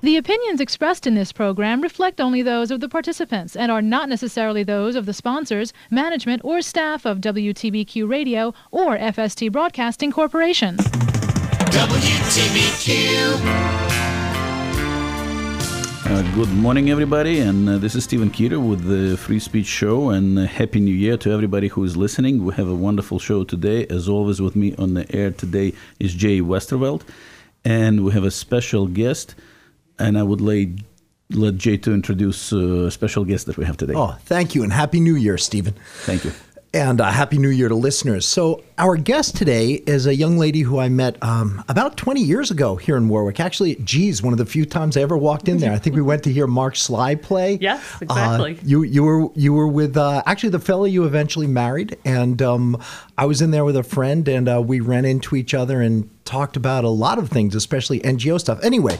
The opinions expressed in this program reflect only those of the participants and are not necessarily those of the sponsors, management, or staff of WTBQ Radio or FST Broadcasting Corporation. WTBQ. Uh, good morning, everybody, and uh, this is Stephen Keeter with the Free Speech Show, and uh, Happy New Year to everybody who is listening. We have a wonderful show today. As always, with me on the air today is Jay Westerveld, and we have a special guest and I would lay, let Jay to introduce uh, a special guest that we have today. Oh, thank you, and Happy New Year, Stephen. Thank you. And uh, Happy New Year to listeners. So, our guest today is a young lady who I met um, about 20 years ago here in Warwick. Actually, geez, one of the few times I ever walked in there. I think we went to hear Mark Sly play. Yes, exactly. Uh, you, you, were, you were with uh, actually the fellow you eventually married. And um, I was in there with a friend, and uh, we ran into each other and talked about a lot of things, especially NGO stuff. Anyway,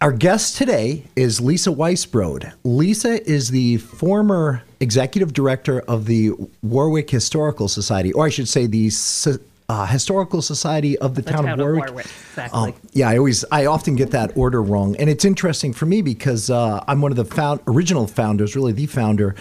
our guest today is Lisa Weisbrod. Lisa is the former executive director of the Warwick Historical Society, or I should say the uh, Historical Society of the, the town, town, of Warwick. Of Warwick. Exactly. Um, yeah, I always, I often get that order wrong, and it's interesting for me because uh, I'm one of the found, original founders, really the founder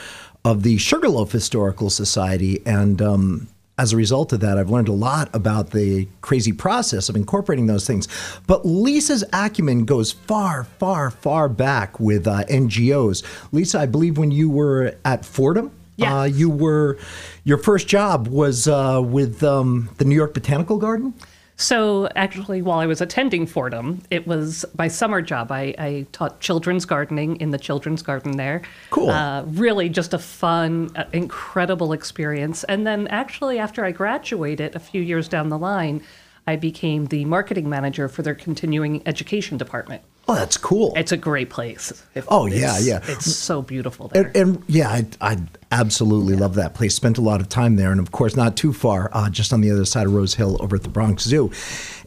of the Sugarloaf Historical Society, and um, as a result of that, I've learned a lot about the crazy process of incorporating those things. But Lisa's acumen goes far, far, far back with uh, NGOs. Lisa, I believe when you were at Fordham, yes. uh, you were your first job was uh, with um, the New York Botanical Garden. So actually, while I was attending Fordham, it was my summer job. I, I taught children's gardening in the children's garden there. Cool. Uh, really, just a fun, uh, incredible experience. And then, actually, after I graduated, a few years down the line, I became the marketing manager for their continuing education department. Oh, that's cool. It's a great place. Oh yeah, yeah. It's so beautiful there. And, and yeah, I, I absolutely yeah. love that place. Spent a lot of time there, and of course, not too far, uh, just on the other side of Rose Hill, over at the Bronx Zoo.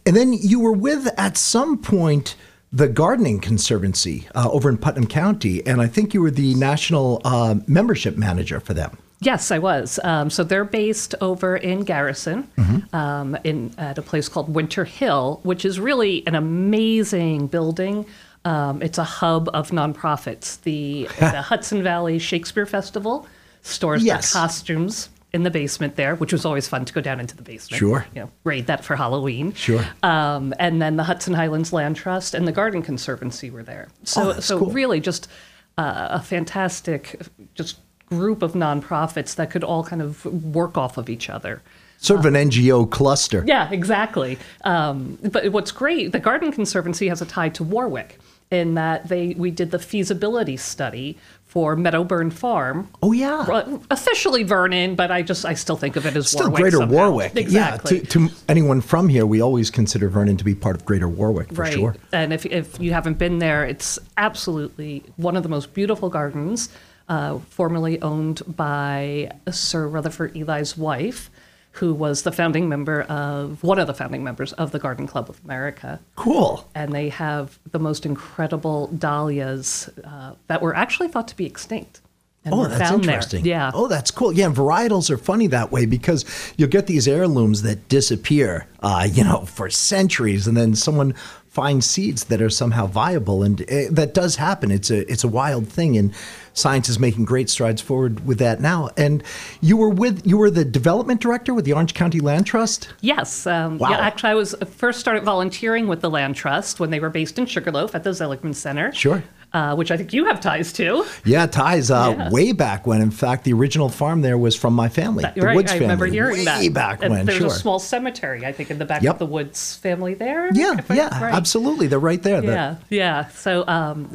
And then you were with at some point the Gardening Conservancy uh, over in Putnam County, and I think you were the national uh, membership manager for them. Yes, I was. Um, so they're based over in Garrison, mm-hmm. um, in at a place called Winter Hill, which is really an amazing building. Um, it's a hub of nonprofits. The, the Hudson Valley Shakespeare Festival stores yes. their costumes in the basement there, which was always fun to go down into the basement. Sure. You know, raid that for Halloween. Sure. Um, and then the Hudson Highlands Land Trust and the Garden Conservancy were there. So, oh, so cool. really just uh, a fantastic, just group of nonprofits that could all kind of work off of each other. Sort of an NGO cluster. Yeah, exactly. Um, but what's great, the Garden Conservancy has a tie to Warwick in that they we did the feasibility study for Meadowburn Farm. Oh yeah, officially Vernon, but I just I still think of it as still Warwick Greater somehow. Warwick. Exactly. Yeah, to, to, anyone from here, we always consider Vernon to be part of Greater Warwick for right. sure. And if if you haven't been there, it's absolutely one of the most beautiful gardens uh, formerly owned by Sir Rutherford Ely's wife, who was the founding member of one of the founding members of the Garden Club of America. Cool. And they have the most incredible dahlias uh, that were actually thought to be extinct. And oh, were that's found interesting. There. Yeah. Oh, that's cool. Yeah, and varietals are funny that way because you'll get these heirlooms that disappear, uh, you know, for centuries, and then someone find seeds that are somehow viable, and it, that does happen. It's a it's a wild thing, and science is making great strides forward with that now. And you were with you were the development director with the Orange County Land Trust. Yes, um, wow. yeah. Actually, I was first started volunteering with the Land Trust when they were based in Sugarloaf at the Seligmann Center. Sure uh, which I think you have ties to. Yeah, ties uh, yeah. way back when. In fact, the original farm there was from my family, that, the right, Woods I family. remember hearing way that. back and when. There's sure. a small cemetery, I think, in the back yep. of the Woods family there. Yeah, yeah, right. absolutely. They're right there. Yeah, yeah. So um,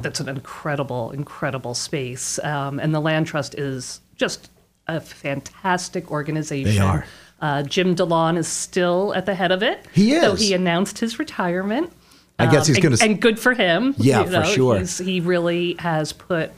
that's an incredible, incredible space, um, and the Land Trust is just a fantastic organization. They are. Uh, Jim Delaune is still at the head of it. He is. So he announced his retirement. I guess he's um, going to, and good for him. Yeah, you know, for sure. he really has put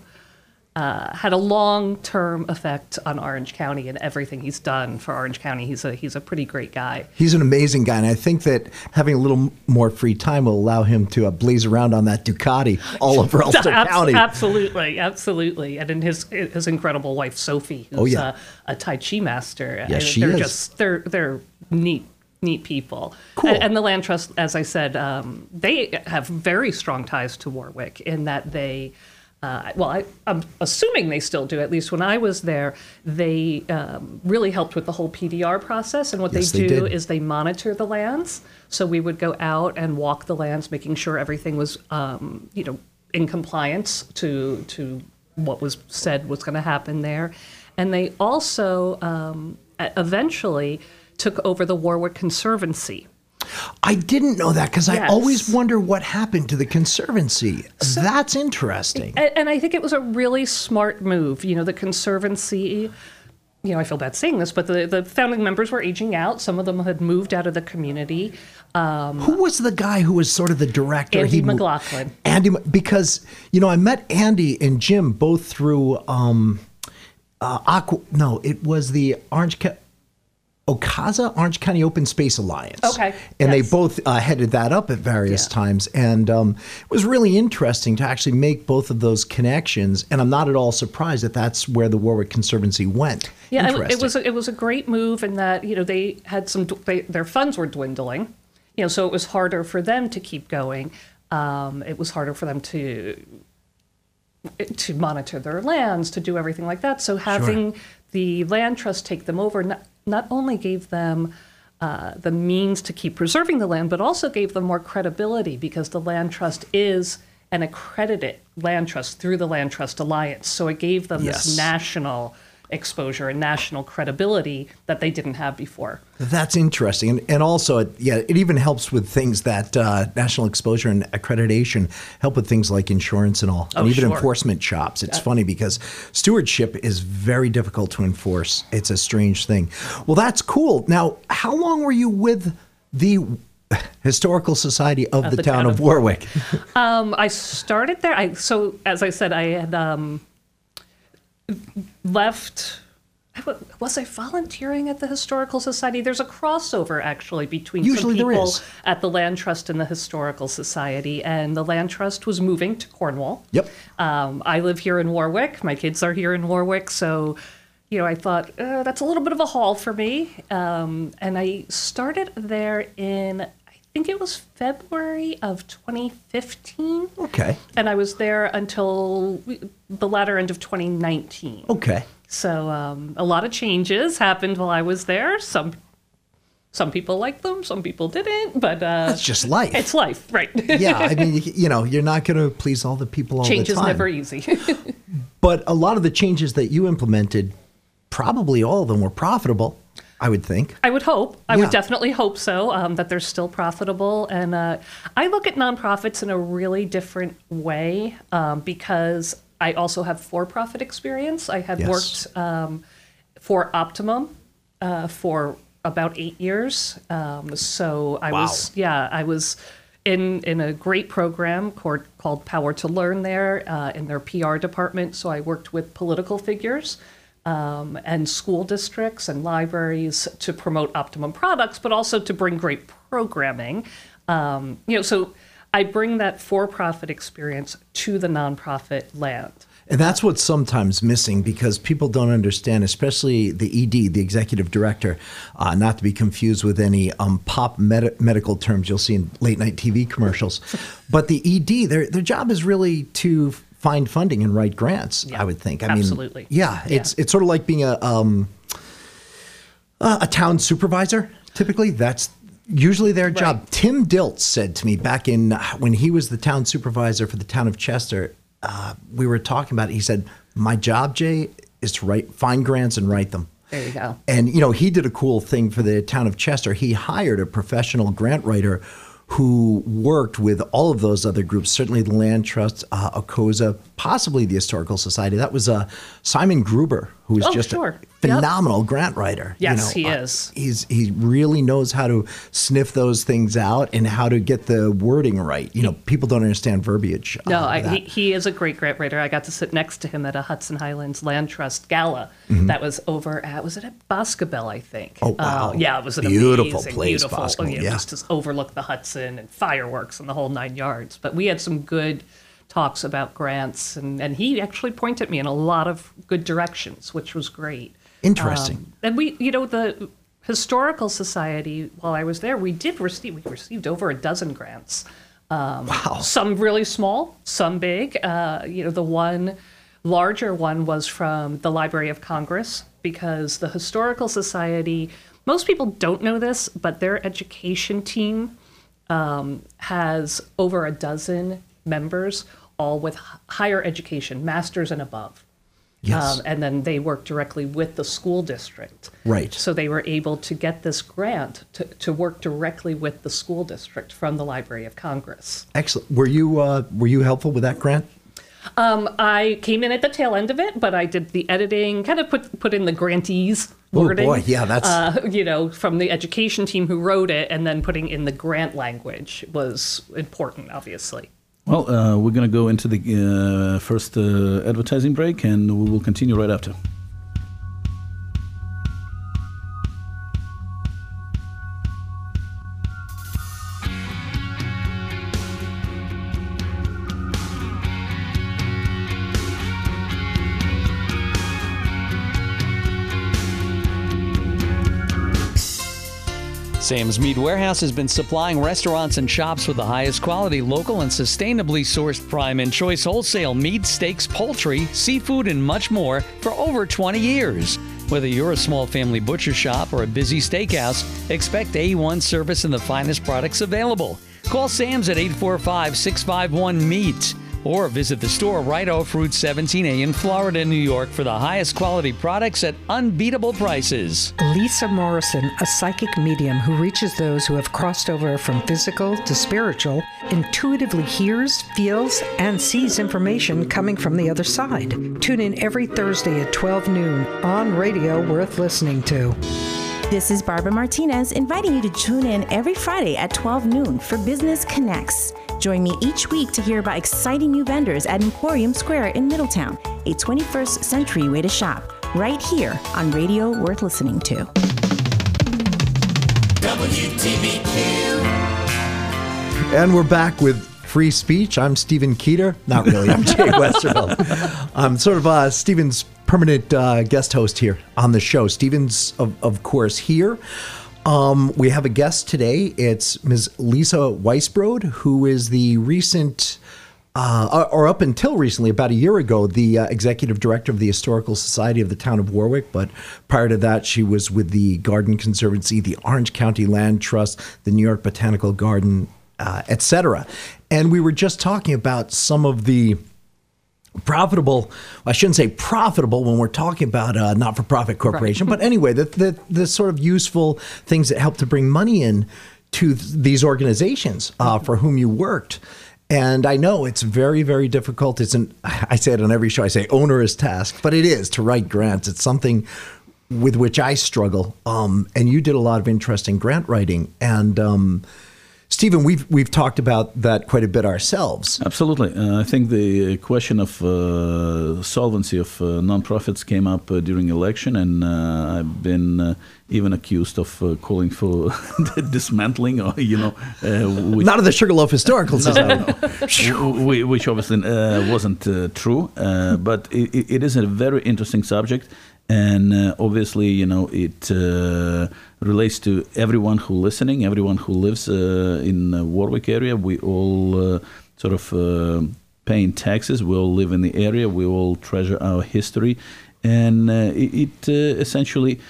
uh, had a long term effect on Orange County and everything he's done for Orange County. He's a he's a pretty great guy. He's an amazing guy, and I think that having a little more free time will allow him to uh, blaze around on that Ducati all over Ulster Abs- County. Absolutely, absolutely, and in his his incredible wife Sophie, who's oh, yeah. a, a Tai Chi master. Yes, she they're is. just they're they're neat neat people. Cool. And, and the land trust, as I said, um, they have very strong ties to Warwick in that they. Uh, well, I, I'm assuming they still do. At least when I was there, they um, really helped with the whole PDR process. And what Yes, they do is they monitor the lands. So we would go out and walk the lands, making sure everything was, um, you know, in compliance to to what was said was going to happen there. And they also um, eventually took over the Warwick Conservancy. I didn't know that because I always wonder what happened to the conservancy. That's interesting. And, and I think it was a really smart move. You know, the Conservancy. You know, I feel bad saying this, but the, the founding members were aging out. Some of them had moved out of the community. Who was the guy who was sort of the director? Andy mo- McLaughlin. Andy, because you know, I met Andy and Jim both through um, uh, Aqua. No, it was the Orange. Ca- OCOSA Orange County Open Space Alliance. Okay, And they both uh, headed that up at various Yeah. times. And um, it was really interesting to actually make both of those connections. And I'm not at all surprised that that's where the Warwick Conservancy went. Yeah, it- it was a, it was a great move in that you know they had some they, their funds were dwindling, you know, so it was harder for them to keep going. Um, it was harder for them to to monitor their lands, to do everything like that. So having the land trust take them over not, not only gave them uh, the means to keep preserving the land, but also gave them more credibility because the land trust is an accredited land trust through the Land Trust Alliance. So it gave them Yes. this national exposure and national credibility that they didn't have before. That's interesting, and, and also, it, yeah, it even helps with things that uh, national exposure and accreditation help with things like insurance and all, and Oh, even sure. enforcement shops. It's funny because stewardship is very difficult to enforce. It's a strange thing. Well, that's cool. Now, how long were you with the Historical Society of, the, town, of Warwick? Um, I started there. I so as I said, I had um, left. I Was I volunteering at the Historical Society? There's a crossover actually between Usually some people at the Land Trust and the Historical Society, and the Land Trust was moving to Cornwall. Yep. Um, I live here in Warwick. My kids are here in Warwick, so you know I thought uh, that's a little bit of a haul for me, um, and I started there in think it was February of 2015. Okay. And I was there until the latter end of 2019. Okay. So um, a lot of changes happened while I was there. Some some people liked them, some people didn't, but uh, That's just life. it's life, right? yeah, I mean, you- know, you're not going to please all the people all Change the is time. never easy. But a lot of the changes that you implemented, probably all of them were profitable, I would think. I would hope. I Yeah. would definitely hope so. Um, that they're still profitable, and uh, I look at nonprofits in a really different way um, because I also have for-profit experience. I had Yes. worked um, for Optimum uh, for about eight years. Um, so I was, yeah, I was in in a great program called, called Power to Learn there uh, in their PR department. So I worked with political figures um, and school districts and libraries to promote optimum products, but also to bring great programming. Um, you know, so I bring that for-profit experience to the nonprofit land. And that's what's sometimes missing because people don't understand, especially the ED, the executive director, uh, not to be confused with any um, pop med- medical terms you'll see in late night TV commercials. but the ED, their, their job is really to find funding and write grants, Yeah, I would think. I absolutely. mean, yeah, it's, it's sort of like being a, um, a town supervisor, typically. That's usually their job. Tim Diltz said to me back in when he was the town supervisor for the town of Chester, uh, we were talking about it. He said, My job, Jay, is to write, find grants and write them. There you go. And, you know, he did a cool thing for the town of Chester. He hired a professional grant writer who worked with all of those other groups, certainly the Land Trust, uh, ACOSA, possibly the Historical Society. That was uh, Simon Gruber, who is Oh, just sure. a Yep. phenomenal grant writer. you Yes, know. he Uh, is. he's he really knows how to sniff those things out and how to get the wording right. You know, people don't understand verbiage. uh, No, of I, he, he is a great grant writer. I got to sit next to him at a Hudson Highlands Land Trust gala Mm-hmm. that was over at was it at Boscobel, I think. Oh, wow. Uh, yeah, it was an Beautiful amazing, place, beautiful, Boscobel, you know, yeah. just to overlook the Hudson and fireworks and the whole nine yards. But we had some good talks about grants, and, and he actually pointed me in a lot of good directions, which was great. Interesting. Um, and we, you know, the historical society, while I was there, we did receive we received over a dozen grants. Um, Wow. Some really small, some big. Uh, you know, the one larger one was from the Library of Congress because the historical society. Most people don't know this, but their education team um, has over a dozen members, all with h- higher education, masters and above. Yes. Um, and then they work directly with the school district. Right. So they were able to get this grant to, to work directly with the school district from the Library of Congress. Excellent. Were you uh, were you helpful with that grant? Um, I came in at the tail end of it, but I did the editing, kind of put put in the grantees Oh, wording. boy, yeah, that's- uh, you know from the education team who wrote it, and then putting in the grant language was important, obviously. Well, uh, we're going to go into the uh, first uh, advertising break and we will continue right after. Sam's Meat Warehouse has been supplying restaurants and shops with the highest quality, local, and sustainably sourced prime and choice wholesale meat, steaks, poultry, seafood, and much more for over 20 years. Whether you're a small family butcher shop or a busy steakhouse, expect A1 service and the finest products available. Call Sam's at 845 651 MEAT or visit the store right off Route 17A in Florida, New York for the highest quality products at unbeatable prices. Lisa Morrison, a psychic medium who reaches those who have crossed over from physical to spiritual, intuitively hears, feels, and sees information coming from the other side. Tune in every Thursday at 12 noon on radio worth listening to. This is Barbara Martinez inviting you to tune in every Friday at 12 noon for Business Connects. Join me each week to hear about exciting new vendors at Emporium Square in Middletown, a 21st century way to shop, right here on Radio Worth Listening to. And we're back with free speech. I'm Stephen Keeter. Not really. I'm Jay Westerveld. I'm sort of uh, Stephen's permanent uh, guest host here on the show. Stephen's, of, of course, here. Um, we have a guest today. It's Ms. Lisa Weisbrod, who is the recent, uh, or up until recently, about a year ago, the uh, executive director of the Historical Society of the town of Warwick. But prior to that, she was with the Garden Conservancy, the Orange County Land Trust, the New York Botanical Garden, uh, etc. And we were just talking about some of the profitable i shouldn't say profitable when we're talking about a not-for-profit corporation but anyway the, the, the sort of useful things that help to bring money in to th- these organizations uh, for whom you worked. And i know it's very very difficult. It's an i say it on every show i say onerous task but it is to write grants. It's something with which i struggle. Um, and you did a lot of interesting grant writing. And um, Stephen, we've we've talked about that quite a bit ourselves. Absolutely. Uh, I think the question of uh, solvency of uh, nonprofits came up uh, during election, and uh, I've been uh, even accused of uh, calling for dismantling, or you know, uh, which, Not of the Sugarloaf Historical Society. Wh- wh- which obviously uh, wasn't uh, true. Uh, but it- it is a very interesting subject, and uh, obviously, you know, it uh, relates to everyone who listening, everyone who lives uh, in the Warwick area. We all uh, sort of uh, paying taxes. We all live in the area. We all treasure our history, and uh, it, essentially.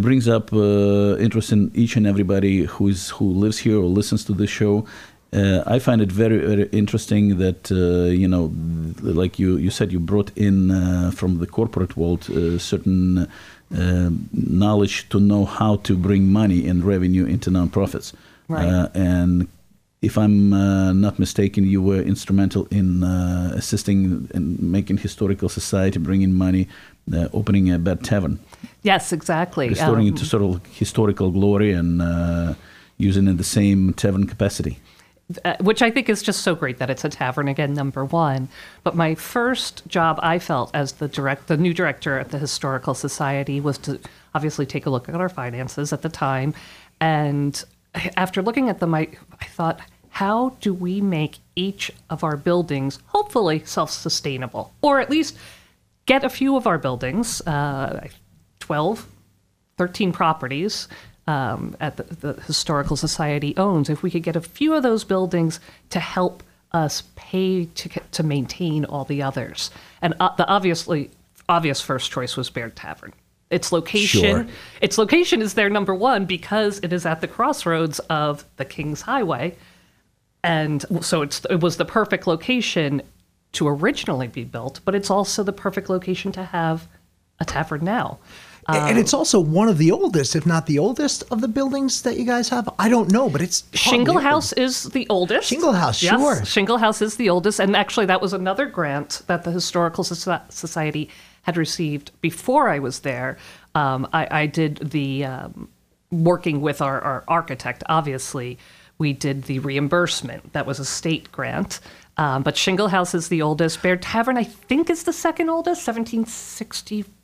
Brings up interest in each and everybody who is who lives here or listens to the show, uh, I find it very, very interesting that uh, you know, like you, you said, you brought in uh, from the corporate world uh, certain uh, knowledge to know how to bring money and revenue into nonprofits. Right. Uh, and if I'm uh, not mistaken, you were instrumental in uh, assisting in making historical society bring in money, uh, opening a Baird tavern, Yes, exactly. restoring Um, it to sort of historical glory and uh, using it the same tavern capacity. Uh, which I think is just so great that it's a tavern again, number one. But my first job I felt as the direct, the new director at the Historical Society was to obviously take a look at our finances at the time, and after looking at them, I, I thought, how do we make each of our buildings hopefully self-sustainable, or at least get a few of our buildings, uh, 12, 13 properties um, at the, the Historical Society owns, if we could get a few of those buildings to help us pay to, to maintain all the others. And uh, the obviously obvious first choice was Baird Tavern. Its location, Sure. its location is there number one because it is at the crossroads of the King's Highway, and so it's it was the perfect location to originally be built, but it's also the perfect location to have a tavern now. And it's also one of the oldest, if not the oldest, of the buildings that you guys have. I don't know, but it's Shingle House is the oldest. Shingle House, yes, sure. Shingle House is the oldest, and actually, that was another grant that the Historical Society had received before I was there. Um, I, I did the um, working with our, our architect. Obviously, we did the reimbursement. That was a state grant. Um, but Shingle House is the oldest. Baird Tavern, I think, is the second oldest, 1764.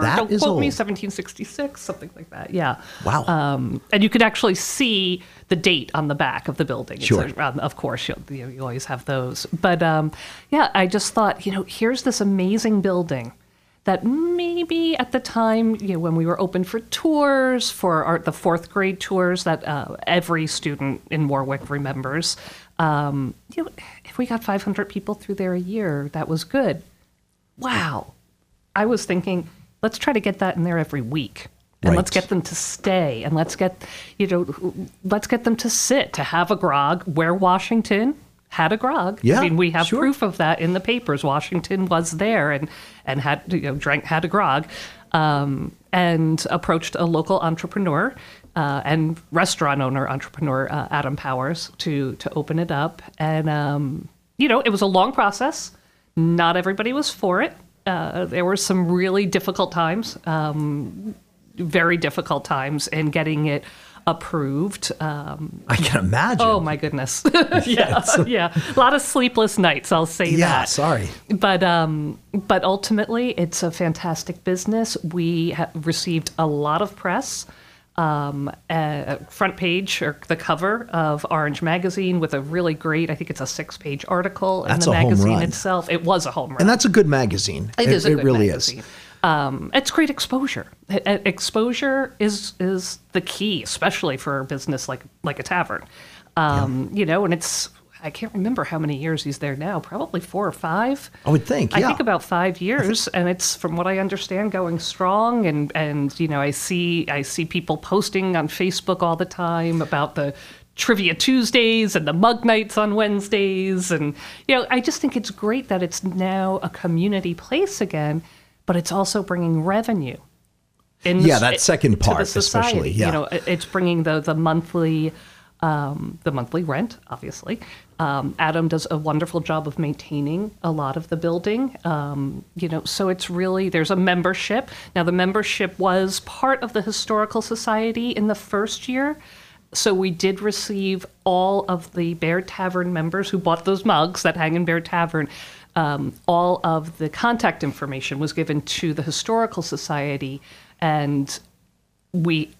That Don't quote me, 1766, something like that. Yeah. Wow. Um, and you could actually see the date on the back of the building. Sure. a- um, of course, you'll, you, you always have those. But um, yeah, I just thought, you know, here's this amazing building that maybe at the time, you know, when we were open for tours, for our, the fourth grade tours that uh, every student in Warwick remembers, um, you know, if we got 500 people through there a year, that was good. Wow. I was thinking, let's try to get that in there every week. And let's get them to stay and let's get you know let's get them to sit to have a grog where Washington had a grog. Yeah, I mean we have sure. proof of that in the papers. Washington was there and and had you know drank had a grog. Um, and approached a local entrepreneur uh, and restaurant owner entrepreneur uh, Adam Powers to to open it up and um, you know it was a long process not everybody was for it. Uh, there were some really difficult times, um, very difficult times in getting it approved. Um, I can imagine. oh my goodness, yeah, yeah, a lot of sleepless nights. I'll say Yeah, that. sorry. But um, but ultimately, it's a fantastic business. We have received a lot of press. Um, uh, front page or the cover of Orange Magazine with a really great, I think it's a six-page article in That's the a home magazine itself. It was a home run. And that's a good magazine. It is a good really magazine. is. Um, it's great exposure. Exposure is is the key, especially for a business like like a tavern. Um, You know, and it's I can't remember how many years he's there now. Probably four or five. I would think, I think about five years, and it's from what I understand going strong. And and you know, I see I see people posting on Facebook all the time about the trivia Tuesdays and the mug nights on Wednesdays, and you know, I just think it's great that it's now a community place again, but it's also bringing revenue. In Yeah, s- that second part especially, yeah. You know, it's bringing the the monthly um, the monthly rent, obviously. Um, Adam does a wonderful job of maintaining a lot of the building. Um, you know, so it's really there's a membership. Now the membership was part of the historical society in the first year. So we did receive all of the Baird Tavern members who bought those mugs that hang in Baird Tavern. Um, all of the contact information was given to the historical society, and we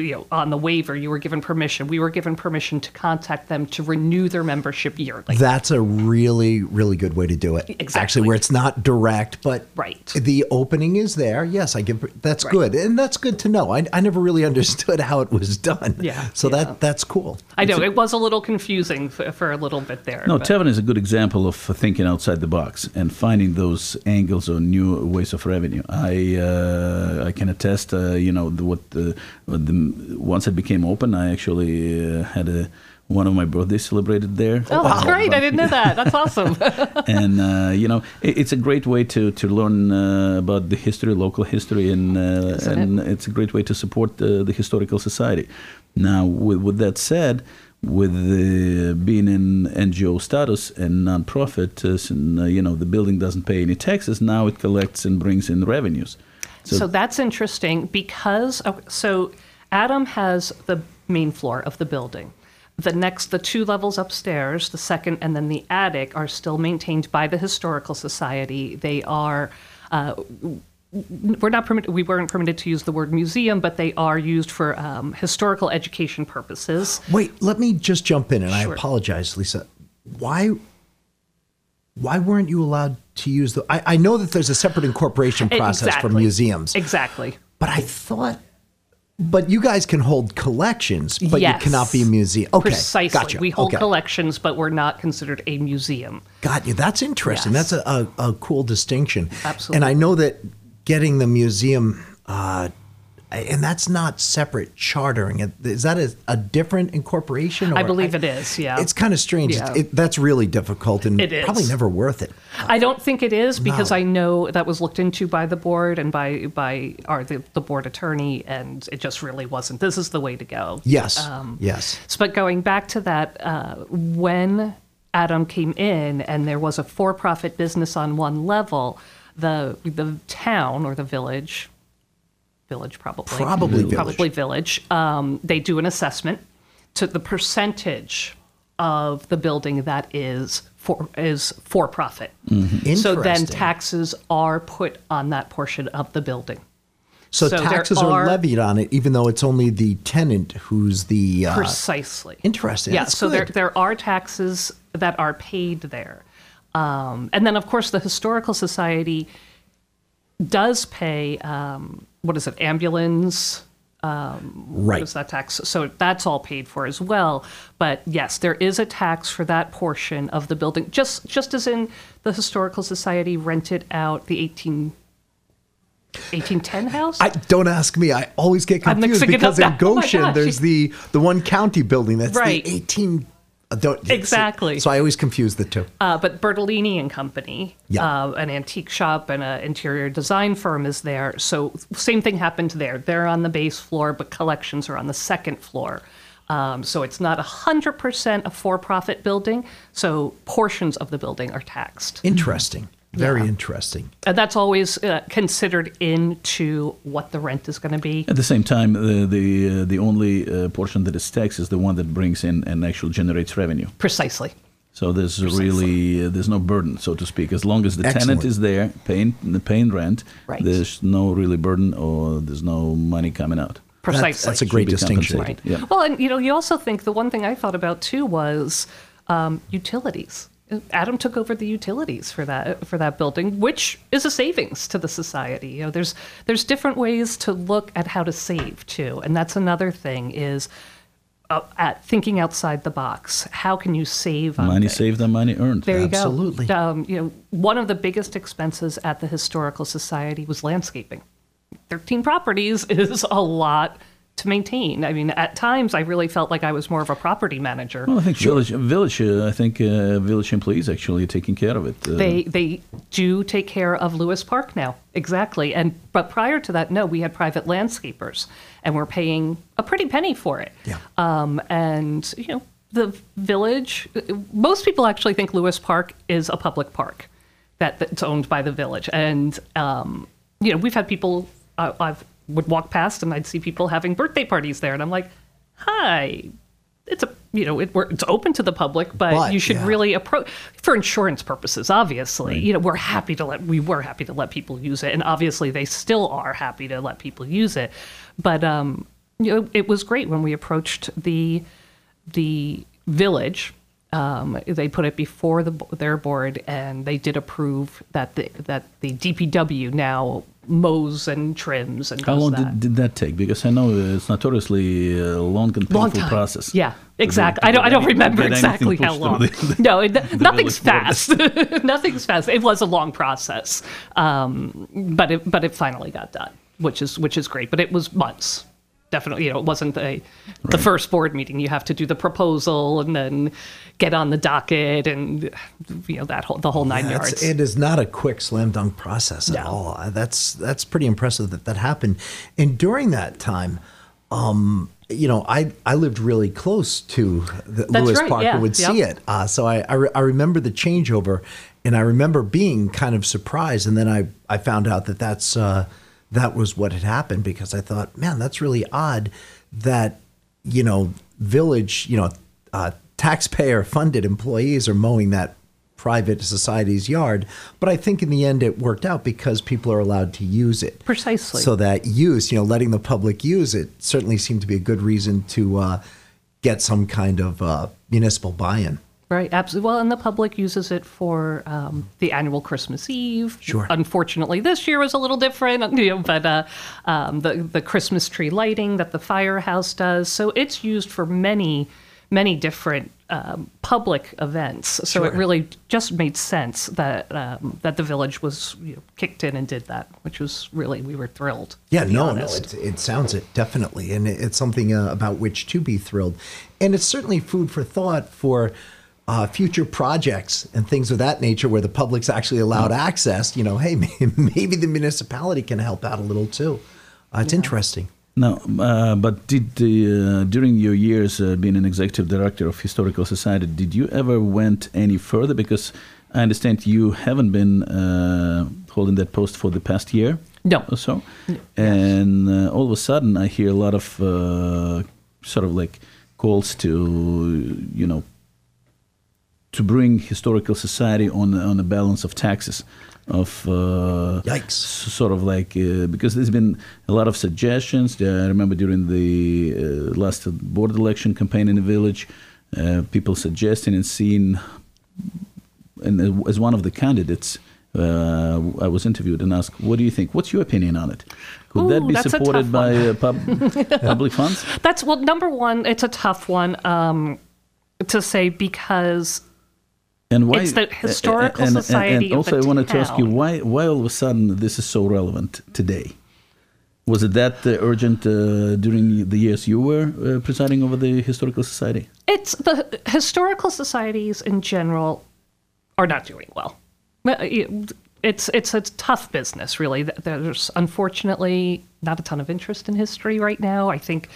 you know on the waiver you were given permission we were given permission to contact them to renew their membership yearly That's a really, really good way to do it. Actually, Exactly. where it's not direct, but Right. the opening is there. Yes, I give. That's Right. good, and that's good to know. I, I never really understood how it was done. Yeah, So yeah. that that's cool. i know it was a little confusing for, for a little bit there No, but- Tavern is a good example of thinking outside the box and finding those angles or new ways of revenue. I uh, I can attest. Uh, you know the, what the, what the once it became open, I actually uh, had a one of my birthdays celebrated there. oh that's great i didn't know that that's awesome and uh, you know it, it's a great way to to learn uh, about the history, local history, and uh, and it's a great way to support the, the historical society. Now, with, with that said, with the, being in NGO status and nonprofit, uh, and, uh, you know the building doesn't pay any taxes. Now it collects and brings in revenues. So, that's interesting because oh, so Adam has the main floor of the building. The next, the two levels upstairs, the second and then the attic, are still maintained by the historical society. They are. Uh, we're not permitted. We weren't permitted to use the word museum, but they are used for um, historical education purposes. Wait, let me just jump in, and I apologize, Lisa. Why? Why weren't you allowed to use the? I, I know that there's a separate incorporation process for museums, Exactly. but I thought But you guys can hold collections, but Yes. you cannot be a museum. Okay, Precisely. Gotcha. We hold okay. collections, but we're not considered a museum. Got you. That's interesting. Yes. That's a, a, a cool distinction. Absolutely. And I know that getting the museum, uh, and that's not separate chartering. Is that a, a different incorporation? I believe it is, yeah. It's kind of strange. Yeah. It, that's really difficult and It is. probably never worth it. I don't think it is because No. I know that was looked into by the board and by by our the, the board attorney, and it just really wasn't. This is the way to go. Yes. Um, yes. So, but going back to that, uh, when Adam came in and there was a for-profit business on one level, the the town or the village, village probably, Probably village. probably village, um, they do an assessment to the percentage of the building that is for is for profit. So then taxes are put on that portion of the building. So, so taxes are, are- levied on it, even though it's only the tenant who's the. Uh, Precisely. Interesting. Yeah, That's so there there are taxes that are paid there. Um, and then, of course, the Historical Society does pay, um, what is it, ambulance? What right. is that tax? So that's all paid for as well. But yes, there is a tax for that portion of the building, just just as in the Historical Society rented out the 18, 1810 house. I don't ask me. I always get confused because in. Oh Goshen gosh. there's the the one county building that's Right. the 18 uh, don't, Exactly. So I always confuse the two. Uh, but Bertolini and Company, Yeah. uh, an antique shop and an interior design firm, is there. So same thing happened there. They're on the base floor, but collections are on the second floor. Um, so it's not hundred percent a for-profit building. So portions of the building are taxed, Interesting. Very Yeah. interesting. and that's always uh, considered into what the rent is going to be. At the same time, the the uh, the only uh, portion that is taxed is the one that brings in and actually generates revenue. Precisely. So there's really uh, there's no burden, so to speak. As long as the Excellent. tenant is there paying the paying rent, Right. there's no really burden or there's no money coming out. Precisely. That's, that's a great Should be distinction. compensated. Yeah. Well, and you know, you also think the one thing I thought about too was um, utilities. Adam took over the utilities for that for that building, which is a savings to the society. You know, there's there's different ways to look at how to save too, and that's another thing is uh, at thinking outside the box. How can you save on Money things? saved and money earned. There you Absolutely. go. Um, you know, one of the biggest expenses at the historical society was landscaping. Thirteen properties is a lot to maintain. I mean, at times I really felt like I was more of a property manager. Well, I think village, village. Uh, I think uh, village employees actually are taking care of it. Uh, They they do take care of Lewis Park now, exactly. And but prior to that, no, we had private landscapers, and we're paying a pretty penny for it. Yeah. Um, and you know, the village. Most people actually think Lewis Park is a public park that, that's owned by the village, and um, you know, we've had people. Uh, I've would walk past and I'd see people having birthday parties there, and I'm like, hi. It's a you know it, we're, it's open to the public, but, But, you should yeah. really approach for insurance purposes. Obviously, you know we're happy to let we were happy to let people use it, and obviously they still are happy to let people use it. But um, you know it was great when we approached the the village. Um, they put it before the, their board, and they did approve that the that the DPW now mows and trims and How long that. did, did that take? Because I know it's notoriously a long and painful long process. Yeah, exactly. I don't. I don't remember exactly how long. the- the- no, it, nothing's fast. nothing's fast. It was a long process, um, but it but it finally got done, which is which is great. But it was months. Definitely, you know, it wasn't a, the first board meeting. You have to do the proposal and then get on the docket and you know that whole the whole nine That's- yards. it is not a quick slam dunk process at No. all. That's that's pretty impressive that that happened. And during that time, um, you know, I I lived really close to the That's Lewis right, Park yeah, would see it. Uh, so I I, re- I remember the changeover, and I remember being kind of surprised. And then I I found out that that's uh, that was what had happened because I thought, man, that's really odd that you know village you know uh, taxpayer funded employees are mowing that private society's yard. But I think in the end it worked out because people are allowed to use it. Precisely. So that use, you know, letting the public use it certainly seemed to be a good reason to uh, get some kind of uh, municipal buy-in. Right, absolutely. Well, and the public uses it for um, the annual Christmas Eve. Sure. Unfortunately, this year was a little different, you know, but uh, um, the the Christmas tree lighting that the firehouse does. So it's used for many, many different um, public events. So it really just made sense that um, that the village was you know, kicked in and did that, which was really we were thrilled. Yeah, to be no, no, it, it sounds it definitely, and it- it's something uh, about which to be thrilled, and it's certainly food for thought for uh, future projects and things of that nature, where the public's actually allowed access. You know, hey, maybe the municipality can help out a little too. Uh, it's interesting. No, uh, but did the, uh, during your years uh, being an executive director of historical society, did you ever went any further? Because I understand you haven't been uh, holding that post for the past year No. or so, and uh, all of a sudden I hear a lot of uh, sort of like calls to you know to bring historical society on on a balance of taxes of uh, Yikes. sort of like uh, because there's been a lot of suggestions. Uh, I remember during the uh, last board election campaign in the village, uh, people suggesting and seeing, and as one of the candidates. Uh, I was interviewed and asked, "What do you think? What's your opinion on it? Could that be supported by uh, pub- public funds?" That's well, number one, it's a tough one um, to say because And why? It's the historical and, and- society And, of also, I wanted to ask you why why all of a sudden this is so relevant today. Was it that uh, urgent uh, during the years you were uh, presiding over the historical society? it's the historical societies in general are not doing well. Uh, It's it's a tough business, really. There's unfortunately not a ton of interest in history right now. I think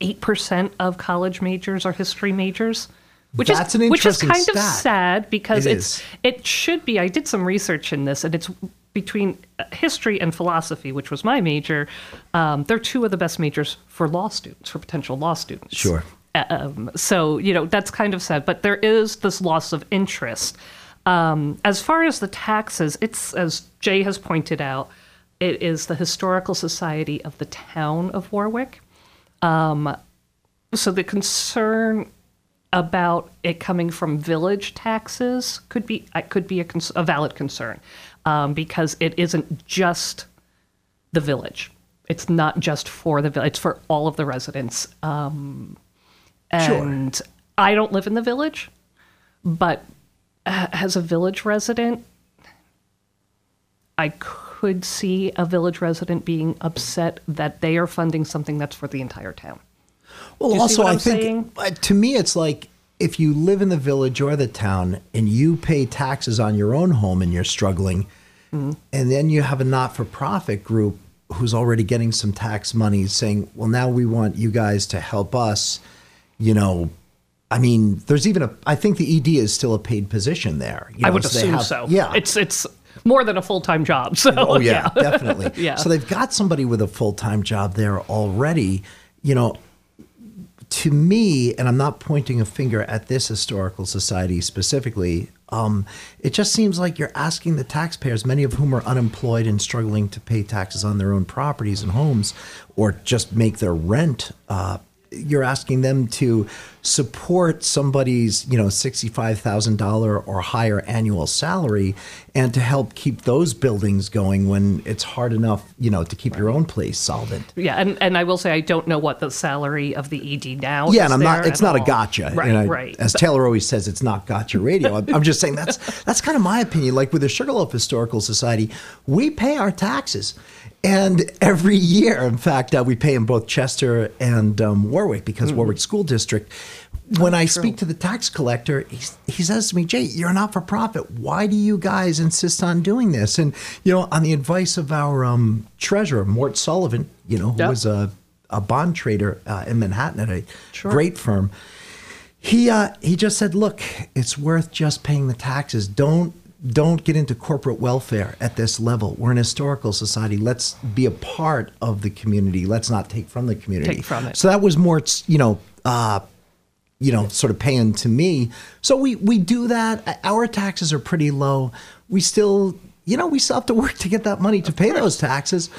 eight percent of college majors are history majors, which That's is an which is kind of sad because It it's is. it should be. I did some research in this, and it's between uh, history and philosophy, which was my major. Um, they're two of the best majors for law students, for potential law students. Sure. Um, so you know that's kind of sad, but there is this loss of interest. Um, as far as the taxes, it's as Jay has pointed out, it is the historical society of the town of Warwick. Um, so the concern about it coming from village taxes could be uh, could be a, cons- a valid concern um, because it isn't just the village. It's not just for the village; it's for all of the residents. Um, Sure. and I don't live in the village, but uh, as a village resident, I could see a village resident being upset that they are funding something that's for the entire town. Well, Do you see also, I think uh, to me, it's like if you live in the village or the town and you pay taxes on your own home and you're struggling, Mm-hmm. and then you have a not for profit group who's already getting some tax money saying, well, now we want you guys to help us, you know. I mean, there's even a. I think the ED is still a paid position there. You I would so they assume have- so. Yeah, it's it's more than a full time job. So Oh yeah, definitely. Yeah. So they've got somebody with a full time job there already. You know, to me, and I'm not pointing a finger at this historical society specifically. Um, it just seems like you're asking the taxpayers, many of whom are unemployed and struggling to pay taxes on their own properties and homes, or just make their rent. Uh, you're asking them to support somebody's, you know, sixty-five thousand dollar or higher annual salary, and to help keep those buildings going when it's hard enough, you know, to keep your own place solvent. Yeah, and, and I will say I don't know what the salary of the ED now. Yeah, is and I'm not. It's not a gotcha. Right, I- right. As Taylor always says, it's not gotcha radio. I'm, I'm just saying that's that's kind of my opinion. Like with the Sugarloaf Historical Society, we pay our taxes, and every year, in fact, uh, we pay in both Chester and um, Warwick because Warwick School District. When I speak to the tax collector, he, he says to me, Jay, you're not for profit. Why do you guys insist on doing this? And, you know, on the advice of our um, treasurer, Mort Sullivan, you know, who Yep. was a, a bond trader uh, in Manhattan at a great firm, he uh, he just said, "Look, it's worth just paying the taxes. Don't don't get into corporate welfare at this level. We're an historical society. Let's be a part of the community. Let's not take from the community. Take from it. So that was more, you know, uh, you know, sort of paying to me. So we we do that. Our taxes are pretty low. We still, you know, we still have to work to get that money to pay those taxes.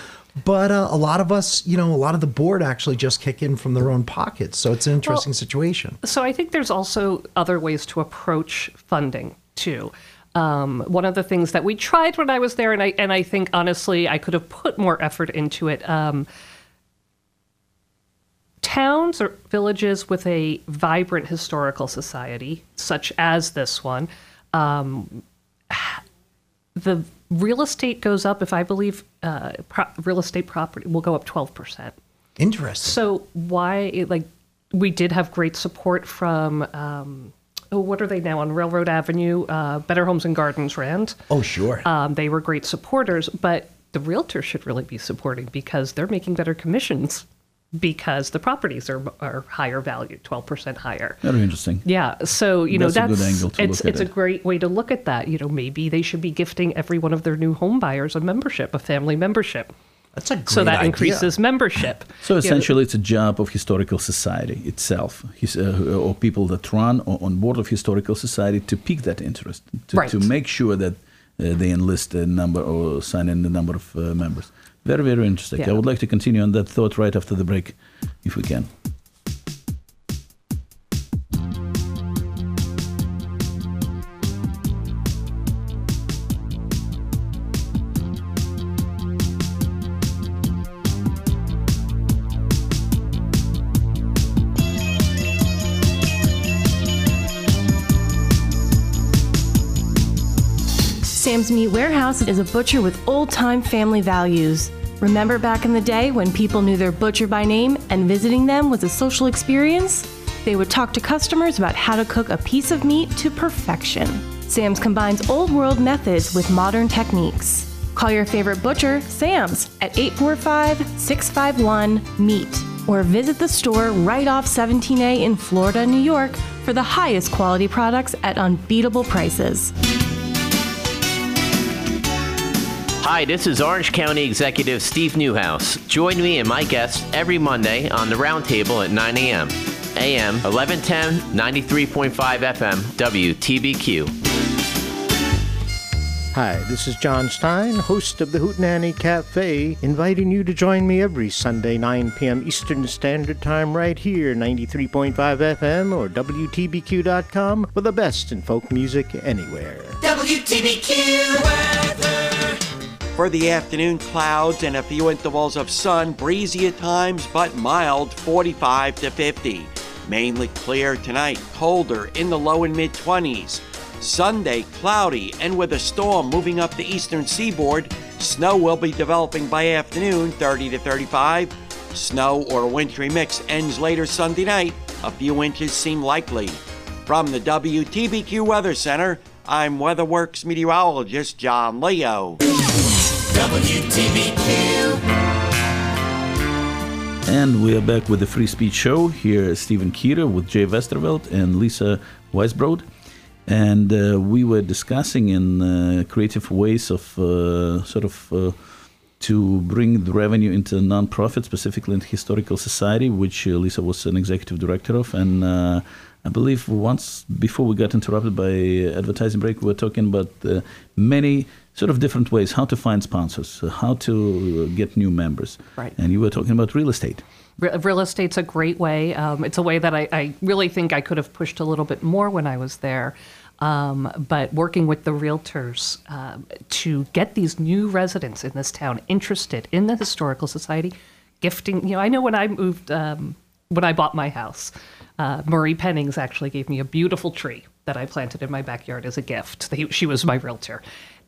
But uh, a lot of us, you know, a lot of the board actually just kick in from their own pockets. So it's an interesting situation. So I think there's also other ways to approach funding too. Um, one of the things that we tried when I was there, and I and I think honestly I could have put more effort into it. Um, towns or villages with a vibrant historical society, such as this one, um, the real estate goes up. If I believe uh, pro- real estate property will go up twelve percent. Interesting. So why like we did have great support from um, oh what are they now on Railroad Avenue? Uh, Better Homes and Gardens Rand. oh, sure. Um, they were great supporters, but the realtors should really be supporting because they're making better commissions because the properties are are higher value, twelve percent higher. Very interesting. Yeah, so you know That's a good angle to it's look at it's it. a great way to look at that. You know, maybe they should be gifting every one of their new home buyers a membership, a family membership. That's a great so that idea. increases membership. So You know, essentially, it's a job of historical society itself, his, uh, or people that run or on board of historical society to pique that interest, to, Right. to make sure that uh, they enlist a number or sign in the number of uh, members. Very, very interesting. I would like to continue on that thought right after the break, if we can. Sam's Meat Warehouse is a butcher with old time family values. Remember back in the day when people knew their butcher by name and visiting them was a social experience? They would talk to customers about how to cook a piece of meat to perfection. Sam's combines old world methods with modern techniques. Call your favorite butcher, Sam's, at 845 651 MEAT or visit the store right off 17A in Florida, New York for the highest quality products at unbeatable prices. Hi, this is Orange County Executive Steve Neuhaus. Join me and my guests every Monday on the Roundtable at 9 a.m. AM 1110 93.5 FM WTBQ. Hi, this is John Stein, host of the Hootenanny Cafe, inviting you to join me every Sunday, 9 p.m. Eastern Standard Time, right here, 93.5 FM or WTBQ.com, for the best in folk music anywhere. For the afternoon, clouds and a few intervals of sun, breezy at times, but mild 45 to 50. Mainly clear tonight, colder in the low and mid 20s. Sunday, cloudy and with a storm moving up the eastern seaboard, snow will be developing by afternoon 30 to 35. Snow or a wintry mix ends later Sunday night. A few inches seem likely. From the WTBQ Weather Center, I'm WeatherWorks meteorologist John Leo. And we are back with the Free Speech Show. Here is Stephen Keeter with Jay Westerveld and Lisa Weisbrod. And uh, we were discussing in uh, creative ways of uh, sort of uh, to bring the revenue into nonprofit, specifically in historical society, which uh, Lisa was an executive director of. And uh, I believe once before we got interrupted by advertising break, we were talking about uh, many sort of different ways how to find sponsors, uh, how to uh, get new members. Right. And you were talking about real estate. Re- Real estate's a great way. Um, it's a way that I, I really think I could have pushed a little bit more when I was there. Um, but working with the realtors um, to get these new residents in this town interested in the historical society, gifting. You know, I know when I moved, um, when I bought my house, uh, Marie Pennings actually gave me a beautiful tree that I planted in my backyard as a gift. He- She was my realtor,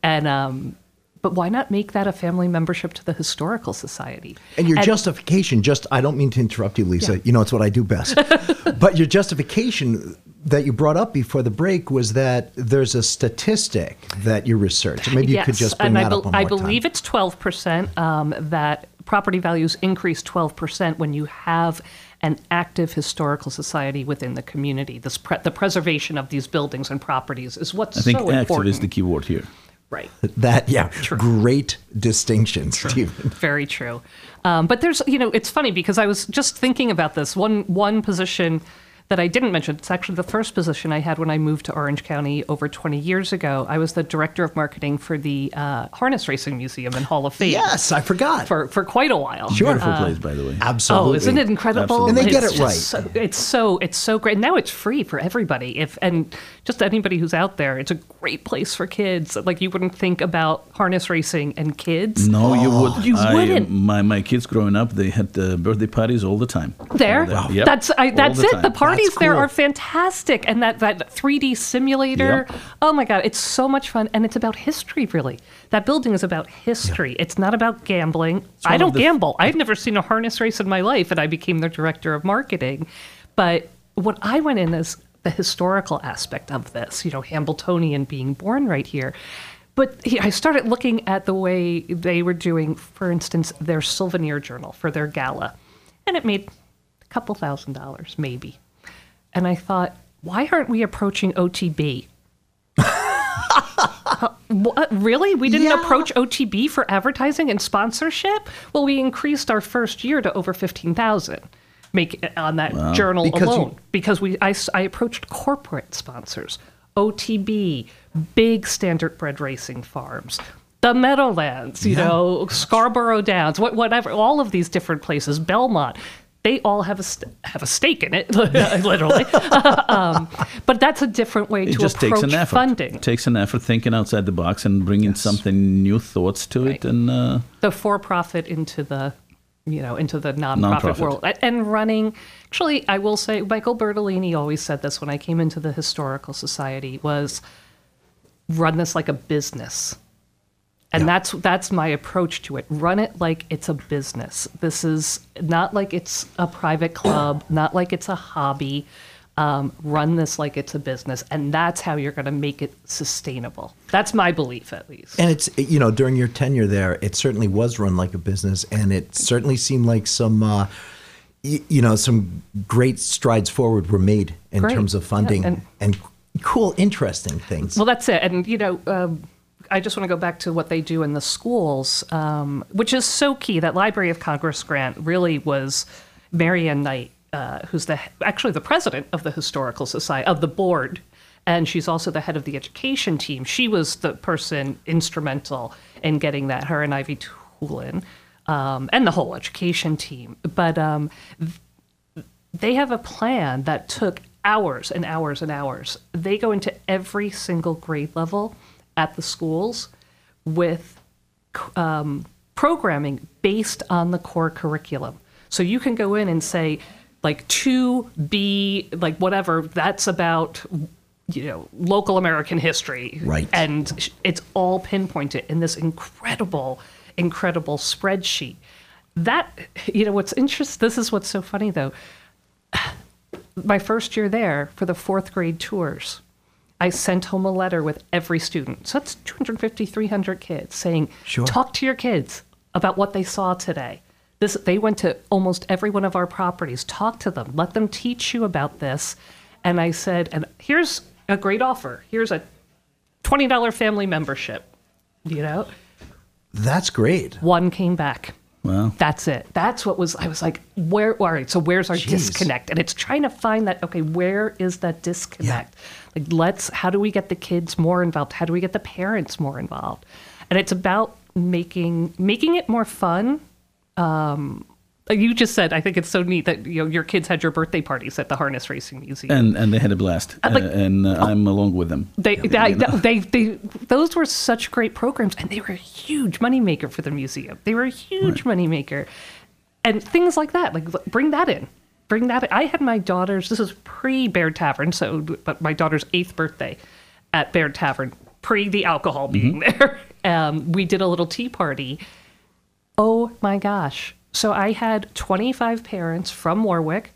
and um, but why not make that a family membership to the historical society? And your justification, just I don't mean to interrupt you, Lisa. Yeah. You know it's what I do best. but your justification that you brought up before the break was that there's a statistic that you researched. Maybe you could just bring and that I, bel- up one I more time. believe it's 12% um, that property values increase 12% when you have an active historical society within the community. This pre- the preservation of these buildings and properties is what's I think so active important. is the key word here. Right. that. Yeah, great distinction, Stephen. Very true. Um, but there's, you know, it's funny because I was just thinking about this. One one position that I didn't mention. It's actually the first position I had when I moved to Orange County over 20 years ago. I was the director of marketing for the uh, Harness Racing Museum and Hall of Fame. Yes, I forgot. For, for quite a while. Beautiful Uh, place, by the way. Absolutely. Oh, isn't it incredible? Absolutely. And they get It's it just right. So, it's so it's so great. Now it's free for everybody. If and just anybody who's out there, it's a great place for kids. Like you wouldn't think about harness racing and kids. No, you would. You I, wouldn't. My my kids growing up, they had uh, birthday parties all the time. There, All the- Yep, that's I, that's the it. time. The parties That's there are fantastic, and that that 3D simulator. Yep. Oh my god, it's so much fun, and it's about history. Really, that building is about history. It's not about gambling. I don't the- gamble. I've never seen a harness race in my life, and I became the director of marketing. But what I went in is the historical aspect of this. You know, Hambletonian being born right here. But he, I started looking at the way they were doing, for instance, their souvenir journal for their gala, and it made a couple thousand dollars, maybe. And I thought, why aren't we approaching OTB? Uh, what, really? We didn't Yeah. approach OTB for advertising and sponsorship? Well, we increased our first year to over 15,000 make on that journal Because you- alone because we I, I approached corporate sponsors, OTB, big standard bred racing farms, the Meadowlands, you know, Scarborough Downs, whatever, all of these different places, Belmont. They all have a st- have a stake in it, literally. um, but that's a different way It to just approach takes an effort. funding. It takes an effort thinking outside the box and bringing something new thoughts to it. And uh, the for-profit into the you know into the nonprofit, Nonprofit. world and running actually i will say michael bertolini always said this when i came into the historical society was run this like a business and that's that's my approach to it run it like it's a business this is not like it's a private club not like it's a hobby um, run this like it's a business and that's how you're going to make it sustainable that's my belief at least And it's you know during your tenure there, it certainly was run like a business, and it certainly seemed like some. Uh, y- you know, some great strides forward were made in Great. terms of funding Yeah, and- and, cool, interesting things. Well, that's it. And, you know, um, I just want to go back to what they do in the schools, um, which is so key. That Library of Congress grant really was Marianne Knight, uh, who's the actually the president of the Historical Society, of the board. And she's also the head of the education team. She was the person instrumental in getting that, her and Ivy Toolin, um, and the whole education team. But um, they have a plan that took hours and hours and hours. They go into every single grade level at the schools with um, programming based on the core curriculum. So you can go in and say, like 2B, like whatever, that's about you know local American history, Right. And it's all pinpointed in this incredible, incredible spreadsheet. That you know what's interesting. This is what's so funny though my first year there for the fourth grade tours, I sent home a letter with every student. So that's 250, 300 kids saying, Sure. talk to your kids about what they saw today. This, they went to almost every one of our properties. Talk to them. Let them teach you about this. And I said, and here's a great offer. Here's a $20 family membership. You know, That's great. one came back. Wow. That's it. That's what was. I was like, where? All right. So where's our Jeez. disconnect? And it's trying to find that. Okay, where is that disconnect? Like, let's. How do we get the kids more involved? How do we get the parents more involved? And it's about making making it more fun. Um, you just said, I think it's so neat that you know your kids had your birthday parties at the Harness Racing Museum. And and they had a blast, like- uh, and uh, I'm along with them. They, You they, know? they, they, those were such great programs, and they were a huge moneymaker for the museum. They were a huge moneymaker, and things like that. Like bring that in, bring that. In. I had my daughter's. This is pre Baird Tavern, so but my daughter's eighth birthday at Baird Tavern, pre the alcohol being there. Um, we did a little tea party. Oh my gosh! So I had 25 parents from Warwick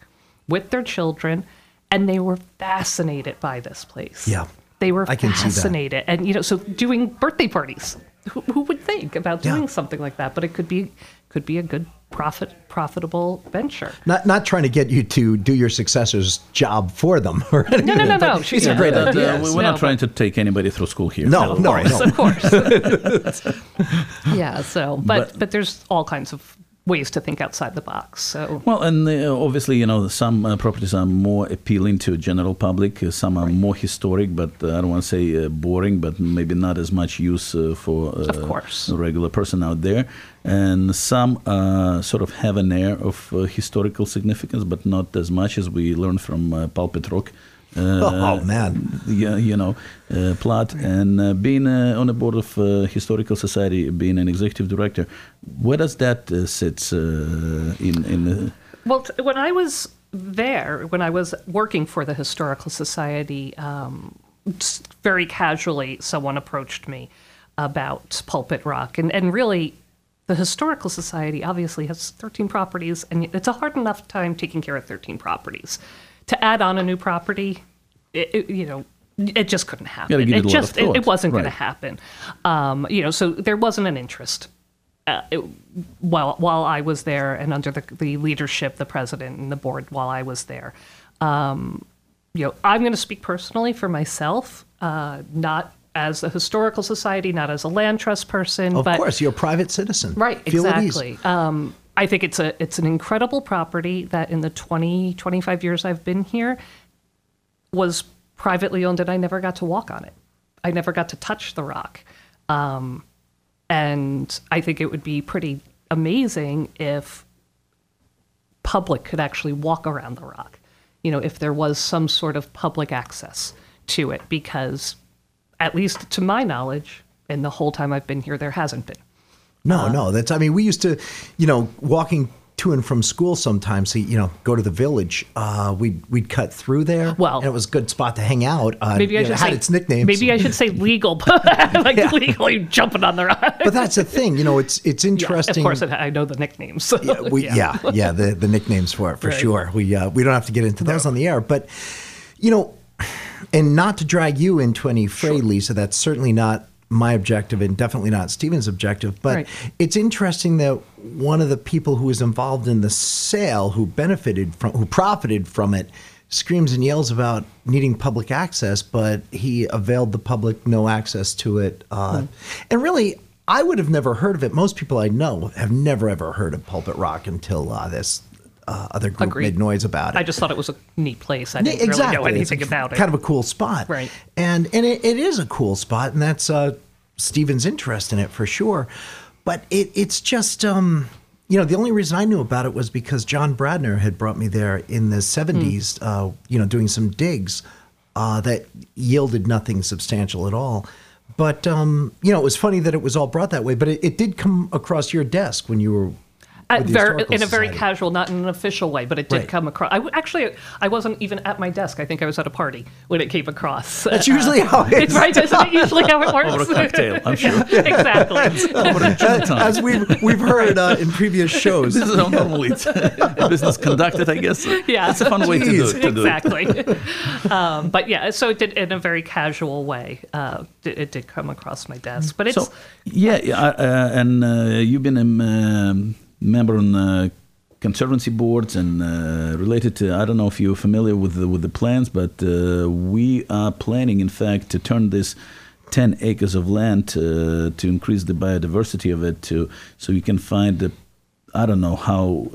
with their children, and they were fascinated by this place. Yeah. They were I can see that. fascinated. And, you know, so doing birthday parties, who, who would think about Yeah. doing something like that? But it could be could be a good profit profitable venture. Not not trying to get you to do your successor's job for them or anything. no, no, but no. She's Yeah. are great idea. uh, we're No, not trying to take anybody through school here. No, no, no. Of course. yeah, so but, but But- there's all kinds of ways to think outside the box. So Well, and uh, obviously, you know, some uh, properties are more appealing to the general public. Uh, some are more historic, but uh, I don't want to say uh, boring, but maybe not as much use uh, for uh, Of course. a regular person out there. And some uh, sort of have an air of uh, historical significance, but not as much as we learned from uh, Rock. Uh, Oh, man. yeah, you know, uh, plot and uh, being uh, on the board of uh, historical society, being an executive director. Where does that uh, sit uh, in in the Well, t- when I was there, when I was working for the Historical Society, um, very casually, someone approached me about Pulpit Rock. And, and really, the Historical Society obviously has 13 properties, and it's a hard enough time taking care of 13 properties. To add on a new property, it, it- you know, it just couldn't happen. it it a lot of just it, it wasn't going to happen. Um, you know, so there wasn't an interest uh, it, while while I was there and under the, the leadership, the president and the board while I was there. Um, you know, I'm going to speak personally for myself, uh, not as a historical society, not as a land trust person, Of but course, you're a private citizen. right, Feel exactly. Um, I think it's a it's an incredible property that in the 20 25 years I've been here was privately owned and I never got to walk on it. I never got to touch the rock. Um, and I think it would be pretty amazing if public could actually walk around the rock. You know, if there was some sort of public access to it, because at least to my knowledge, in the whole time I've been here, there hasn't been. No, Uh, no. That's. I mean, we used to, you know, walking to and from school sometimes. So, you know, go to the village. Uh, we'd we'd cut through there. Well- and it was a good spot to hang out. Uh, Maybe I you know, should it had say its nickname Maybe I should say legal, like legally jumping on the rock. But that's the thing. You know, it's it's Yeah, interesting. of course, it, I know the nicknames. so, yeah, we, yeah, yeah, the the nicknames for it for Right. sure. We uh, we don't have to get into those on the air, but you know, and not to drag you into any fray, Lisa. That's certainly not my objective, and definitely not Stephen's objective. But Right. it's interesting that one of the people who was involved in the sale, who benefited from, who profited from it. Screams and yells about needing public access, but he availed the public no access to it. Uh, And really, I would have never heard of it. Most people I know have never ever heard of Pulpit Rock until uh, this uh, other group Agreed. made noise about it. I just thought it was a neat place. I didn't really know anything a- about it. Kind of a cool spot, Right. And and it, it is a cool spot, and that's uh, Steven's interest in it for sure. But it it's just um, you know the only reason I knew about it was because John Bradner had brought me there in the '70s, Hmm. uh, you know, doing some digs uh, that yielded nothing substantial at all. But um, you know, it was funny that it was all brought that way. But it, it did come across your desk when you were At the ver- in a very Society. casual, not in an official way, but it did Right. come across. I w- actually, I wasn't even at my desk. I think I was at a party when it came across. That's usually how it it's right. Isn't it usually how it works? Over a cocktail, I'm sure. exactly. as, as we've we've heard uh, in previous shows. This is how normally it's business conducted, I guess. Yeah, It's a fun way to do, Jeez. to do it. exactly. um, but yeah, so it did in a very casual way. Uh, it, it did come across my desk, but it's So, yeah, yeah, uh, uh, and uh, you've been a um, member on uh, conservancy boards and uh, related to. I don't know if you're familiar with the, with the plans, but uh, we are planning, in fact, to turn this. 10 acres of land uh, to increase the biodiversity of it to so you can find the i don't know how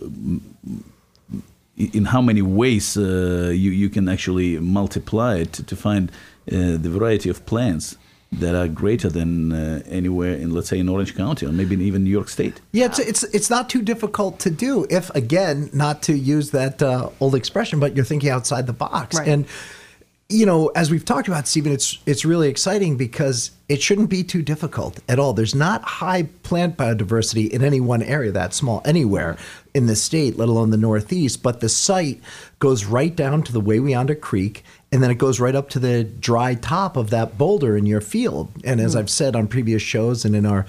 in how many ways uh, you, you can actually multiply it to, to find uh, the variety of plants that are greater than uh, anywhere in, let's say, in Orange County or maybe even New York State. Yeah, it's, it's it's not too difficult to do if, again, not to use that uh, old expression, but you're thinking outside the box. Right. And you know, as we've talked about, Stephen, it's it's really exciting because it shouldn't be too difficult at all. There's not high plant biodiversity in any one area that small anywhere in the state, let alone the Northeast. But the site goes right down to the Wawayanda Creek, and then it goes right up to the dry top of that boulder in your field. And as I've said on previous shows and in our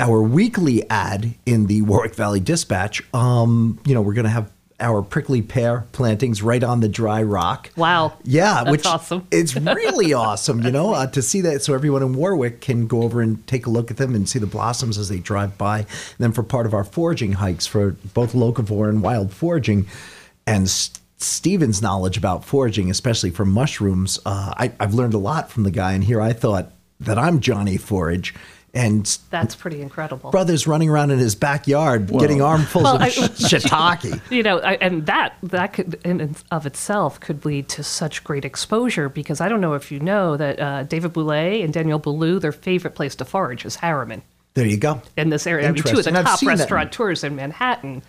our weekly ad in the Warwick Valley Dispatch, um, you know, we're going to have our prickly pear plantings right on the dry rock. Wow. Yeah, That's which awesome. it's really awesome, you know, uh, to see that. So everyone in Warwick can go over and take a look at them and see the blossoms as they drive by. And then for part of our foraging hikes for both locavore and wild foraging, and S- Steven's knowledge about foraging, especially for mushrooms, uh, I, I've learned a lot from the guy. And here I thought that I'm Johnny Forage. and That's pretty incredible. brothers running around in his backyard getting armfuls Well, of I- shiitake. you know, I, and that that could in and of itself could lead to such great exposure because I don't know if you know that uh, David Bouley and Daniel Boulud, their favorite place to forage is Harriman There you go. in this area. I mean, two of the I've top seen that. restaurateurs in Manhattan.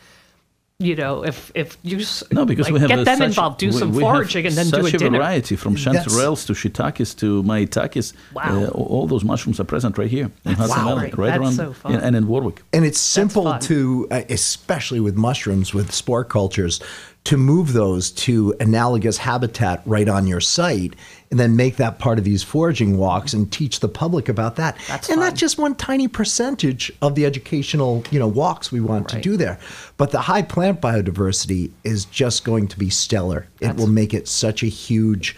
You know, if if you s- No, because like, we have get them such, involved, do we- some we foraging, and then do a a dinner. variety from That's- chanterelles to shiitakes to maitakes. Wow. Uh, all those mushrooms are present right here in Hudson wow. Valley, Great. right That's around, so fun. yeah, and in Warwick. And it's simple to, uh, especially with mushrooms, with spore cultures, to move those to analogous habitat right on your site and then make that part of these foraging walks and teach the public about that. That's and fun. that's just one tiny percentage of the educational, you know, walks we want to do there. But the high plant biodiversity is just going to be stellar. It will make it such a huge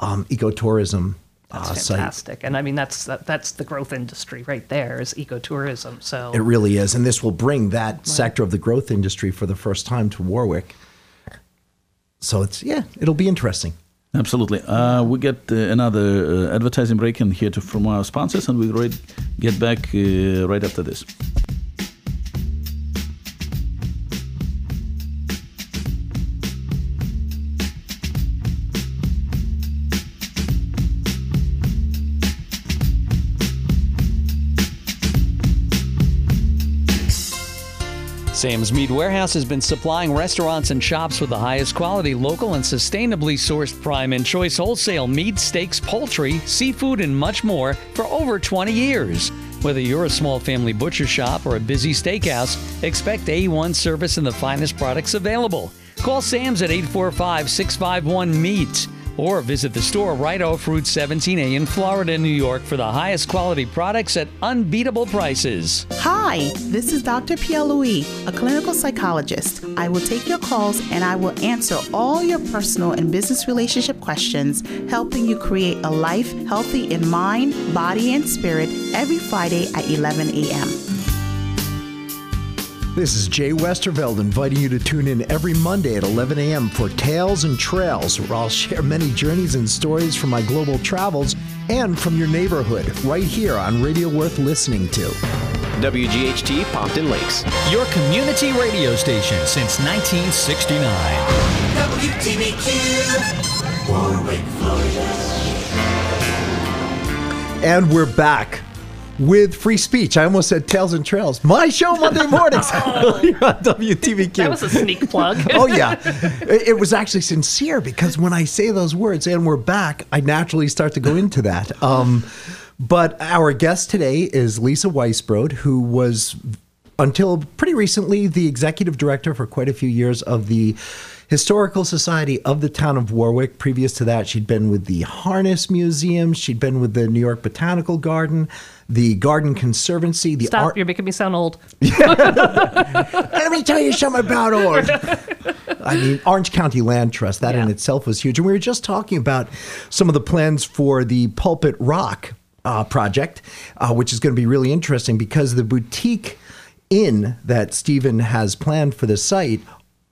um, ecotourism That's uh, site. fantastic, and I mean that's that, that's the growth industry right there is ecotourism. So It really is. And this will bring that sector of the growth industry for the first time to Warwick. So it's, yeah, it'll be interesting. Absolutely. Uh, we get uh, another uh, advertising break in here to, from our sponsors, and we'll get back uh, right after this. Sam's Meat Warehouse has been supplying restaurants and shops with the highest quality, local, and sustainably sourced prime and choice wholesale meat, steaks, poultry, seafood, and much more for over 20 years. Whether you're a small family butcher shop or a busy steakhouse, expect A1 service and the finest products available. Call Sam's at 845 651 MEAT or visit the store right off Route 17A in Florida, New York for the highest quality products at unbeatable prices. Hi, this is Dr. Pierre Louis, a clinical psychologist. I will take your calls and I will answer all your personal and business relationship questions, helping you create a life healthy in mind, body, and spirit every Friday at 11 a.m. This is Jay Westerveld inviting you to tune in every Monday at 11 a.m. for Tales and Trails, where I'll share many journeys and stories from my global travels and from your neighborhood, right here on Radio Worth Listening to. WGHT Pompton Lakes. Your community radio station since 1969. WTBQ, Warwick, Florida. And we're back with free speech. I almost said Tales and Trails. My show Monday mornings here on WTBQ. that was a sneak plug. oh yeah, it, it was actually sincere because when I say those words and we're back, I naturally start to go into that. Um, but our guest today is Lisa Weisbrod, who was until pretty recently the executive director for quite a few years of the Historical Society of the town of Warwick. Previous to that, she'd been with the Harness Museum, she'd been with the New York Botanical Garden, the Garden Conservancy, the Stop! Art. You're making me sound old. Let me tell you something about Orange. I mean, Orange County Land Trust, that in itself was huge. And we were just talking about some of the plans for the Pulpit Rock uh, project, uh, which is going to be really interesting because the boutique inn that Stephen has planned for the site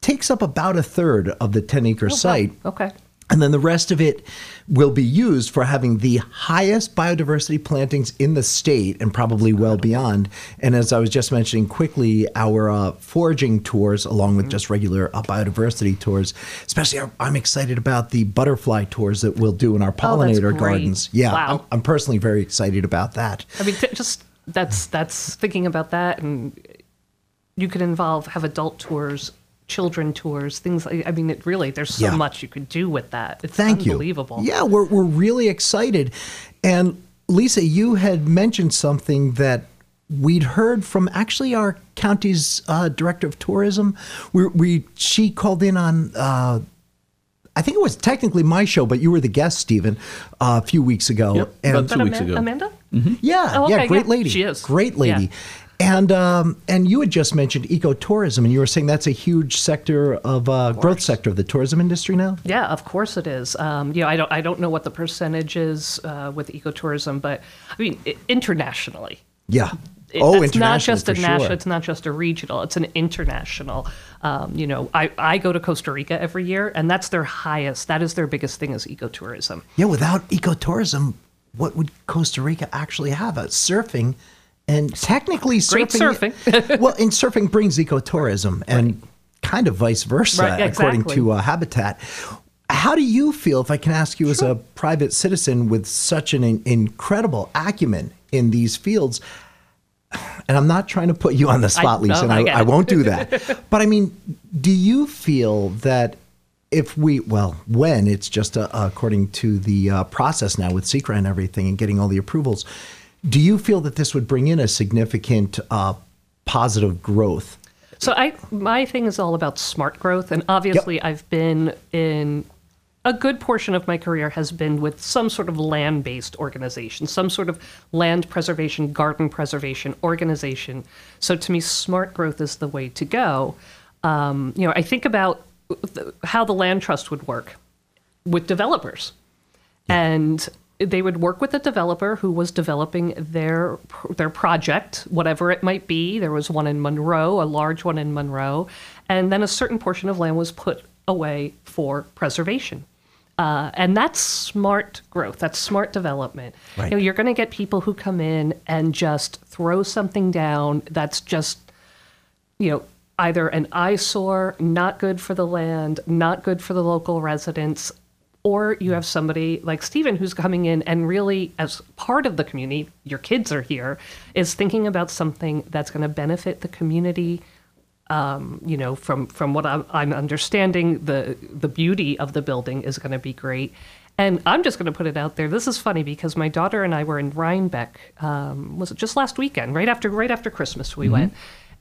takes up about a third of the 10 acre site. Okay. And then the rest of it will be used for having the highest biodiversity plantings in the state and probably well beyond. And as I was just mentioning quickly, our uh, foraging tours, along with just regular uh, biodiversity tours, especially I- I'm excited about the butterfly tours that we'll do in our Oh, pollinator great. gardens. Yeah, Wow. I'm, I'm personally very excited about that. I mean, t- just that's that's thinking about that, and you could involve have adult tours, children tours, things. like I mean, it really there's so Yeah. much you could do with that. It's Thank unbelievable. you. Yeah, we're, we're really excited. And Lisa, you had mentioned something that we'd heard from actually our county's uh, director of tourism. We, we she called in on. Uh, I think it was technically my show, but you were the guest, Stephen, uh, a few weeks ago. Yep, about two But weeks Ama- ago. Amanda. Yeah, Oh, yeah, great yeah, lady. she is. great lady. Yeah. And um, and you had just mentioned ecotourism, and you were saying that's a huge sector of uh, growth sector of the tourism industry now. Yeah, of course it is. Um, you know, I don't I don't know what the percentage is uh, with ecotourism, but I mean internationally. Yeah. It- oh, it's not just a national. sure. It's not just a regional. It's an international. Um, you know, I, I go to Costa Rica every year, and that's their highest. That is their biggest thing is ecotourism. Yeah, without ecotourism, what would Costa Rica actually have? Uh, surfing And technically, Great surfing. well, and surfing brings ecotourism, and kind of vice versa, Right, according to uh, Habitat. How do you feel, if I can ask you as a private citizen with such an in- incredible acumen in these fields? And I'm not trying to put you on the spot, Lisa, and I I, I won't do that. but I mean, do you feel that if we, well, when it's just uh, according to the uh, process now with SEQRA and everything and getting all the approvals, do you feel that this would bring in a significant uh, positive growth? So I my thing is all about smart growth, and obviously I've been in a good portion of my career has been with some sort of land-based organization, some sort of land preservation, garden preservation organization. So to me, smart growth is the way to go. Um, you know, I think about how the land trust would work with developers, and they would work with a developer who was developing their their project, whatever it might be. There was one in Monroe, a large one in Monroe, and then a certain portion of land was put away for preservation. Uh, and that's smart growth. That's smart development. Right. You know, you're going to get people who come in and just throw something down that's just, you know, either an eyesore, not good for the land, not good for the local residents, or you have somebody like Stephen who's coming in and really, as part of the community, your kids are here, is thinking about something that's going to benefit the community. Um, you know, from from what I'm, I'm understanding, the the beauty of the building is going to be great. And I'm just going to put it out there. This is funny because my daughter and I were in Rhinebeck. Um, was it just last weekend? Right after right after Christmas, we Mhm. went.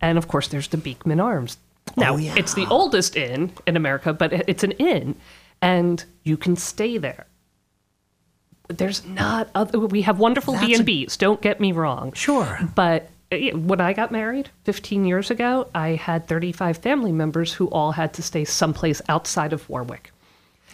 And of course, there's the Beekman Arms. Now, it's the oldest inn in America, but it's an inn, and you can stay there. There's not other. We have wonderful B and Bs. Don't get me wrong. Sure. But uh, when I got married 15 years ago, I had 35 family members who all had to stay someplace outside of Warwick.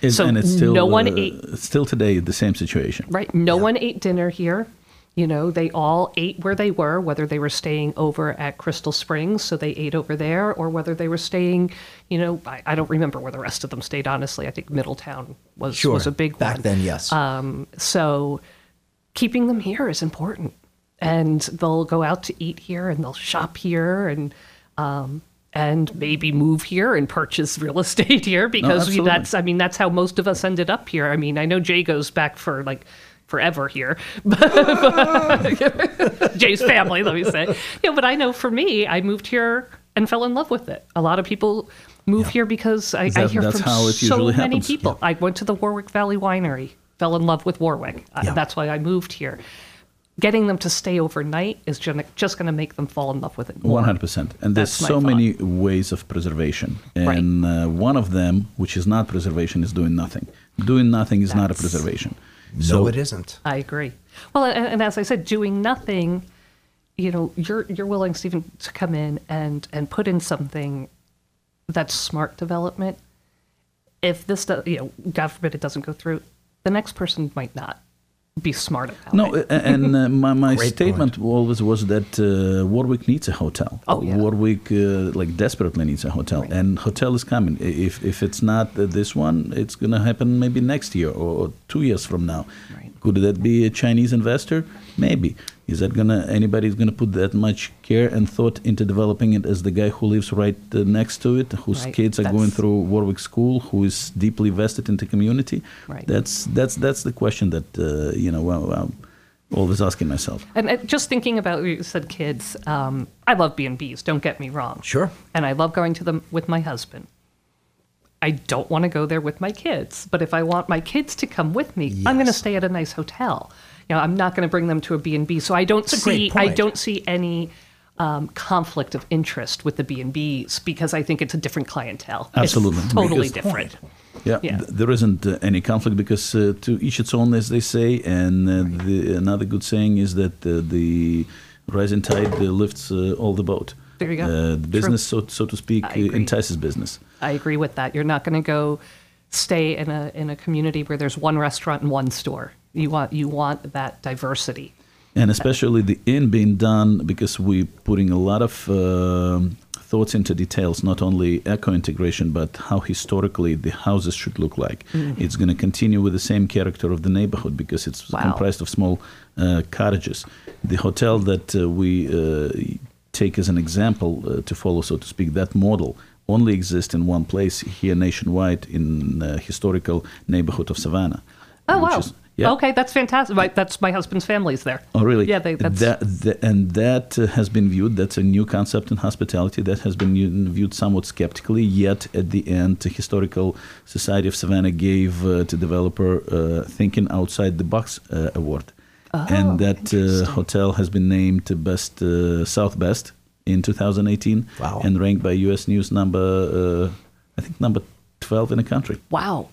It- so and it's still no one uh, ate still today the same situation. Right. No one ate dinner here. You know, they all ate where they were, whether they were staying over at Crystal Springs, so they ate over there, or whether they were staying, you know, I, I don't remember where the rest of them stayed, honestly. I think Middletown was, Sure. was a big Back one. then, yes. Um, so keeping them here is important. And they'll go out to eat here and they'll shop here and, um, and maybe move here and purchase real estate here because we, that's I mean that's how most of us ended up here. I mean I know Jay goes back for like forever here, Jay's family. Let me say, yeah. But I know for me, I moved here and fell in love with it. A lot of people move here because I, I hear that's from so many happens. people. I went to the Warwick Valley Winery, fell in love with Warwick. Uh, that's why I moved here. Getting them to stay overnight is just going to make them fall in love with it. One hundred percent, and there's so thought. many ways of preservation, and uh, one of them, which is not preservation, is doing nothing. Doing nothing is not a preservation. No, it isn't. I agree. Well, and, and as I said, doing nothing, you know, you're you're willing, Stephen, to come in and and put in something that's smart development. If this, does, you know, God forbid it doesn't go through, the next person might not be smart about No, it. a- and uh, my, my Great statement always was that uh, Warwick needs a hotel. Oh, yeah. Warwick uh, like desperately needs a hotel, and hotel is coming. If if it's not uh, this one, it's going to happen maybe next year or, or two years from now. Could that be a Chinese investor? Maybe. Is that gonna anybody's gonna put that much care and thought into developing it as the guy who lives right uh, next to it, whose Right. kids are going through Warwick School, who is deeply vested into community? Right. That's that's that's the question that uh, you know. Well, well, always asking myself. And uh, just thinking about you said kids, um, I love B and B's. Don't get me wrong. Sure. And I love going to them with my husband. I don't want to go there with my kids, but if I want my kids to come with me, I'm going to stay at a nice hotel. You know, I'm not going to bring them to a B and B. So I don't That's see I don't see any um, conflict of interest with the B and B's because I think it's a different clientele. It's Absolutely. totally Because- different. Yeah, Yeah. th- there isn't uh, any conflict because uh, to each its own, as they say. And uh, the, another good saying is that uh, the rising tide uh, lifts uh, all the boat. There you go. Uh, the True. business, so, so to speak, uh, entices business. I agree with that. You're not going to go stay in a in a community where there's one restaurant and one store. You want you want that diversity. And especially the inn being done because we're putting a lot of um, thoughts into details, not only eco integration, but how historically the houses should look like. Mm. It's going to continue with the same character of the neighborhood because it's Wow. comprised of small uh, cottages. The hotel that uh, we uh, take as an example uh, to follow, so to speak, that model only exists in one place here nationwide in the historical neighborhood of Savannah. Oh wow. is- yeah. Okay, that's fantastic. My, that's my husband's family's there. Oh, really? Yeah, they, that's that, that- and that uh, has been viewed. That's a new concept in hospitality that has been viewed somewhat skeptically. Yet, at the end, the historical society of Savannah gave uh, to developer uh, thinking outside the box uh, award, Oh, and that uh, hotel has been named best uh, South Best in 2018, Wow. and ranked by U.S. News number, uh, I think number 12 in the country. wow.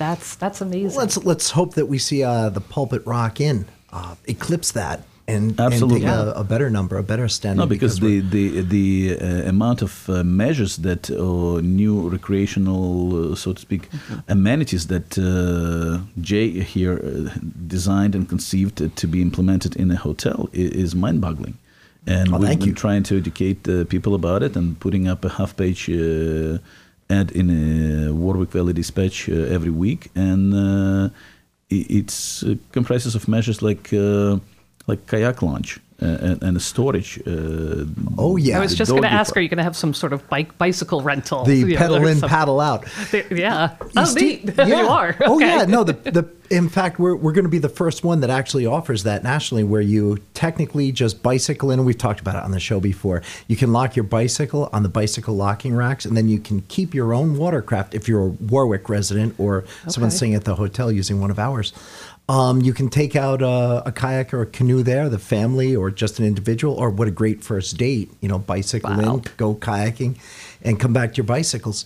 Yeah. That's that's amazing. Let's let's hope that we see uh, the pulpit rock in uh, eclipse that and, Absolutely. and take a, a better number, a better standard. No, because, we're- the the the uh, amount of uh, measures that uh, new recreational, uh, so to speak, amenities that uh, Jay here uh, designed and conceived to be implemented in a hotel i- is mind-boggling. And Oh, we've thank been you. trying to educate uh, people about it and putting up a half-page uh, ad in a Warwick Valley Dispatch uh, every week, and uh, i- it's uh, comprises of measures like like kayak launch and, and a storage. Uh, oh yeah, I was just going to ask, are you going to have some sort of bike bicycle rental? the You know, pedal in, something? paddle out. The- yeah. Oh, Steve- neat. you are. Oh yeah, no. The the in fact we're we're going to be the first one that actually offers that nationally, where you technically just bicycle in. We've talked about it on the show before. You can lock your bicycle on the bicycle locking racks, and then you can keep your own watercraft if you're a Warwick resident or someone staying at the hotel using one of ours. Um, you can take out a, a kayak or a canoe there, the family or just an individual, or what a great first date. You know, bicycle Wow. in, go kayaking, and come back to your bicycles.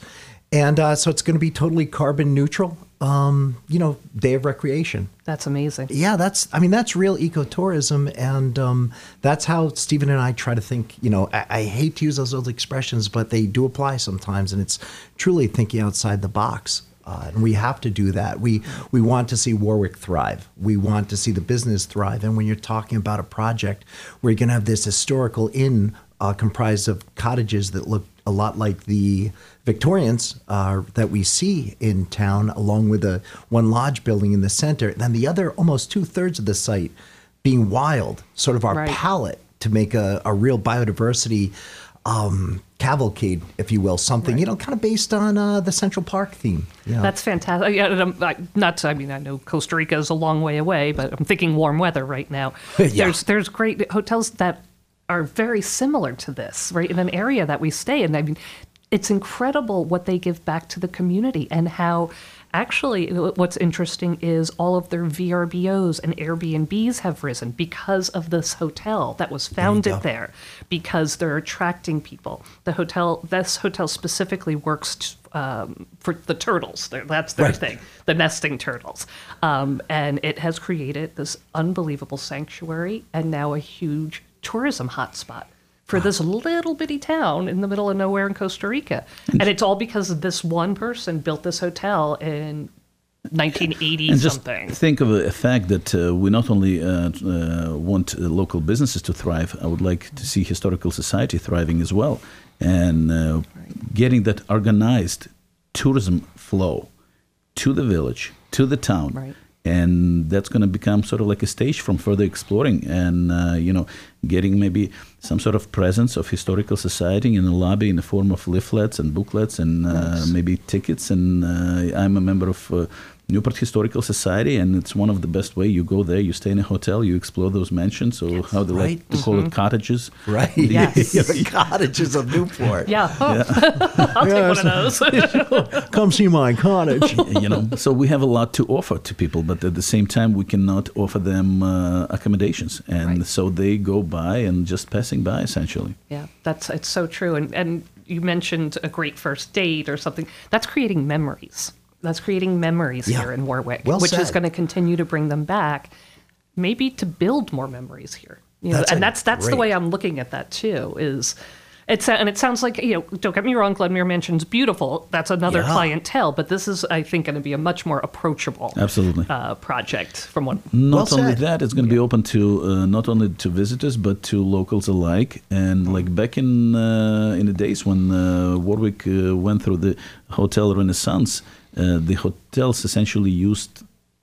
And uh, so it's going to be totally carbon neutral. Um, you know, day of recreation. That's amazing. Yeah, that's. I mean, that's real ecotourism, and um, that's how Stephen and I try to think. You know, I, I hate to use those old expressions, but they do apply sometimes, and it's truly thinking outside the box. Uh, and we have to do that. We we want to see Warwick thrive. We want to see the business thrive. And when you're talking about a project where you're going to have this historical inn uh, comprised of cottages that look a lot like the Victorians uh, that we see in town, along with the one lodge building in the center, and then the other almost two thirds of the site being wild, sort of our Right. palette to make a, a real biodiversity um, cavalcade, if you will, something you know, kind of based on uh, the Central Park theme. That's fantastic. Yeah, I'm, I, not. I mean, I know Costa Rica is a long way away, but I'm thinking warm weather right now. Yeah. There's there's great hotels that are very similar to this, right? In an area that we stay in. I mean, it's incredible what they give back to the community and how. Actually, what's interesting is all of their VRBOs and Airbnbs have risen because of this hotel that was founded go. there, because they're attracting people. The hotel, this hotel specifically works t- um, for the turtles. They're- That's their Right. thing, the nesting turtles. Um, and it has created this unbelievable sanctuary and now a huge tourism hotspot for this little bitty town in the middle of nowhere in Costa Rica. And it's all because this one person built this hotel in 1980 and just something. think of a fact that uh, we not only uh, uh, want uh, local businesses to thrive, I would like to see historical society thriving as well, and uh, getting that organized tourism flow to the village, to the town. Right. And that's going to become sort of like a stage from further exploring, and uh, you know, getting maybe some sort of presence of historical society in the lobby in the form of leaflets and booklets and uh, maybe tickets. And uh, I'm a member of uh, Newport Historical Society, and it's one of the best way. You go there, you stay in a hotel, you explore those mansions, or how they like Right. to call it cottages. right. Yes. The cottages of Newport. Yeah, I'll take one of those. Come see my cottage. you know, so we have a lot to offer to people, but at the same time, we cannot offer them uh, accommodations, and Right. so they go by and just passing by essentially. Yeah, that's it's so true. And and you mentioned a great first date or something. That's creating memories. That's creating memories Yeah. here in Warwick, Well which is going to continue to bring them back, maybe to build more memories here. You know, That's a and that's that's the way I'm looking at that too. Is It's and it sounds like you know. Don't get me wrong. Glenmere Mansion's beautiful. That's another Yeah. clientele, but this is, I think, going to be a much more approachable Absolutely. uh, project. From what Not only that, it's going to be open to uh, not only to visitors but to locals alike. And like back in uh, in the days when uh, Warwick uh, went through the hotel renaissance, the hotels essentially used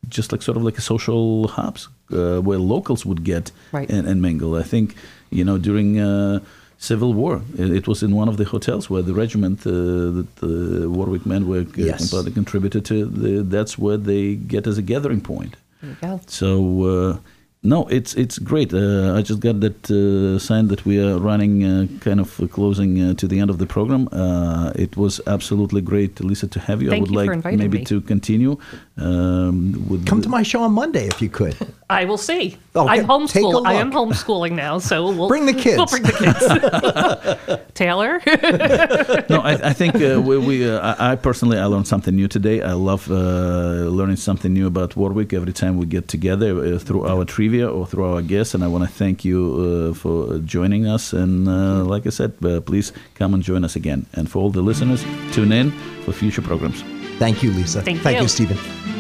just like sort of like a social hubs uh, where locals would get Right. and, and mingle. I think you know during. Uh, Civil War. It it was in one of the hotels where the regiment uh, that the Warwick men were uh, Yes. contributed to. The, that's where they get as a gathering point. There you go. So uh, no, it's it's great. Uh, I just got that uh, sign that we are running, uh, kind of uh, closing uh, to the end of the program. Uh, it was absolutely great, Lisa, to have you. I would you like inviting maybe me. to continue um, with Come to my show on Monday if you could. I will see. Okay, I'm take homeschool. I am homeschooling now, so we'll Bring the kids. We'll bring the kids. Taylor. no, I, I think uh, we, we uh, I I personally I learned something new today. I love uh, learning something new about Warwick every time we get together uh, through our trivia or through our guests. And I want to thank you uh, for joining us. And uh, like I said, uh, please come and join us again. And for all the listeners, tune in for future programs. Thank you, Lisa. Thank Thank you. you, Stephen.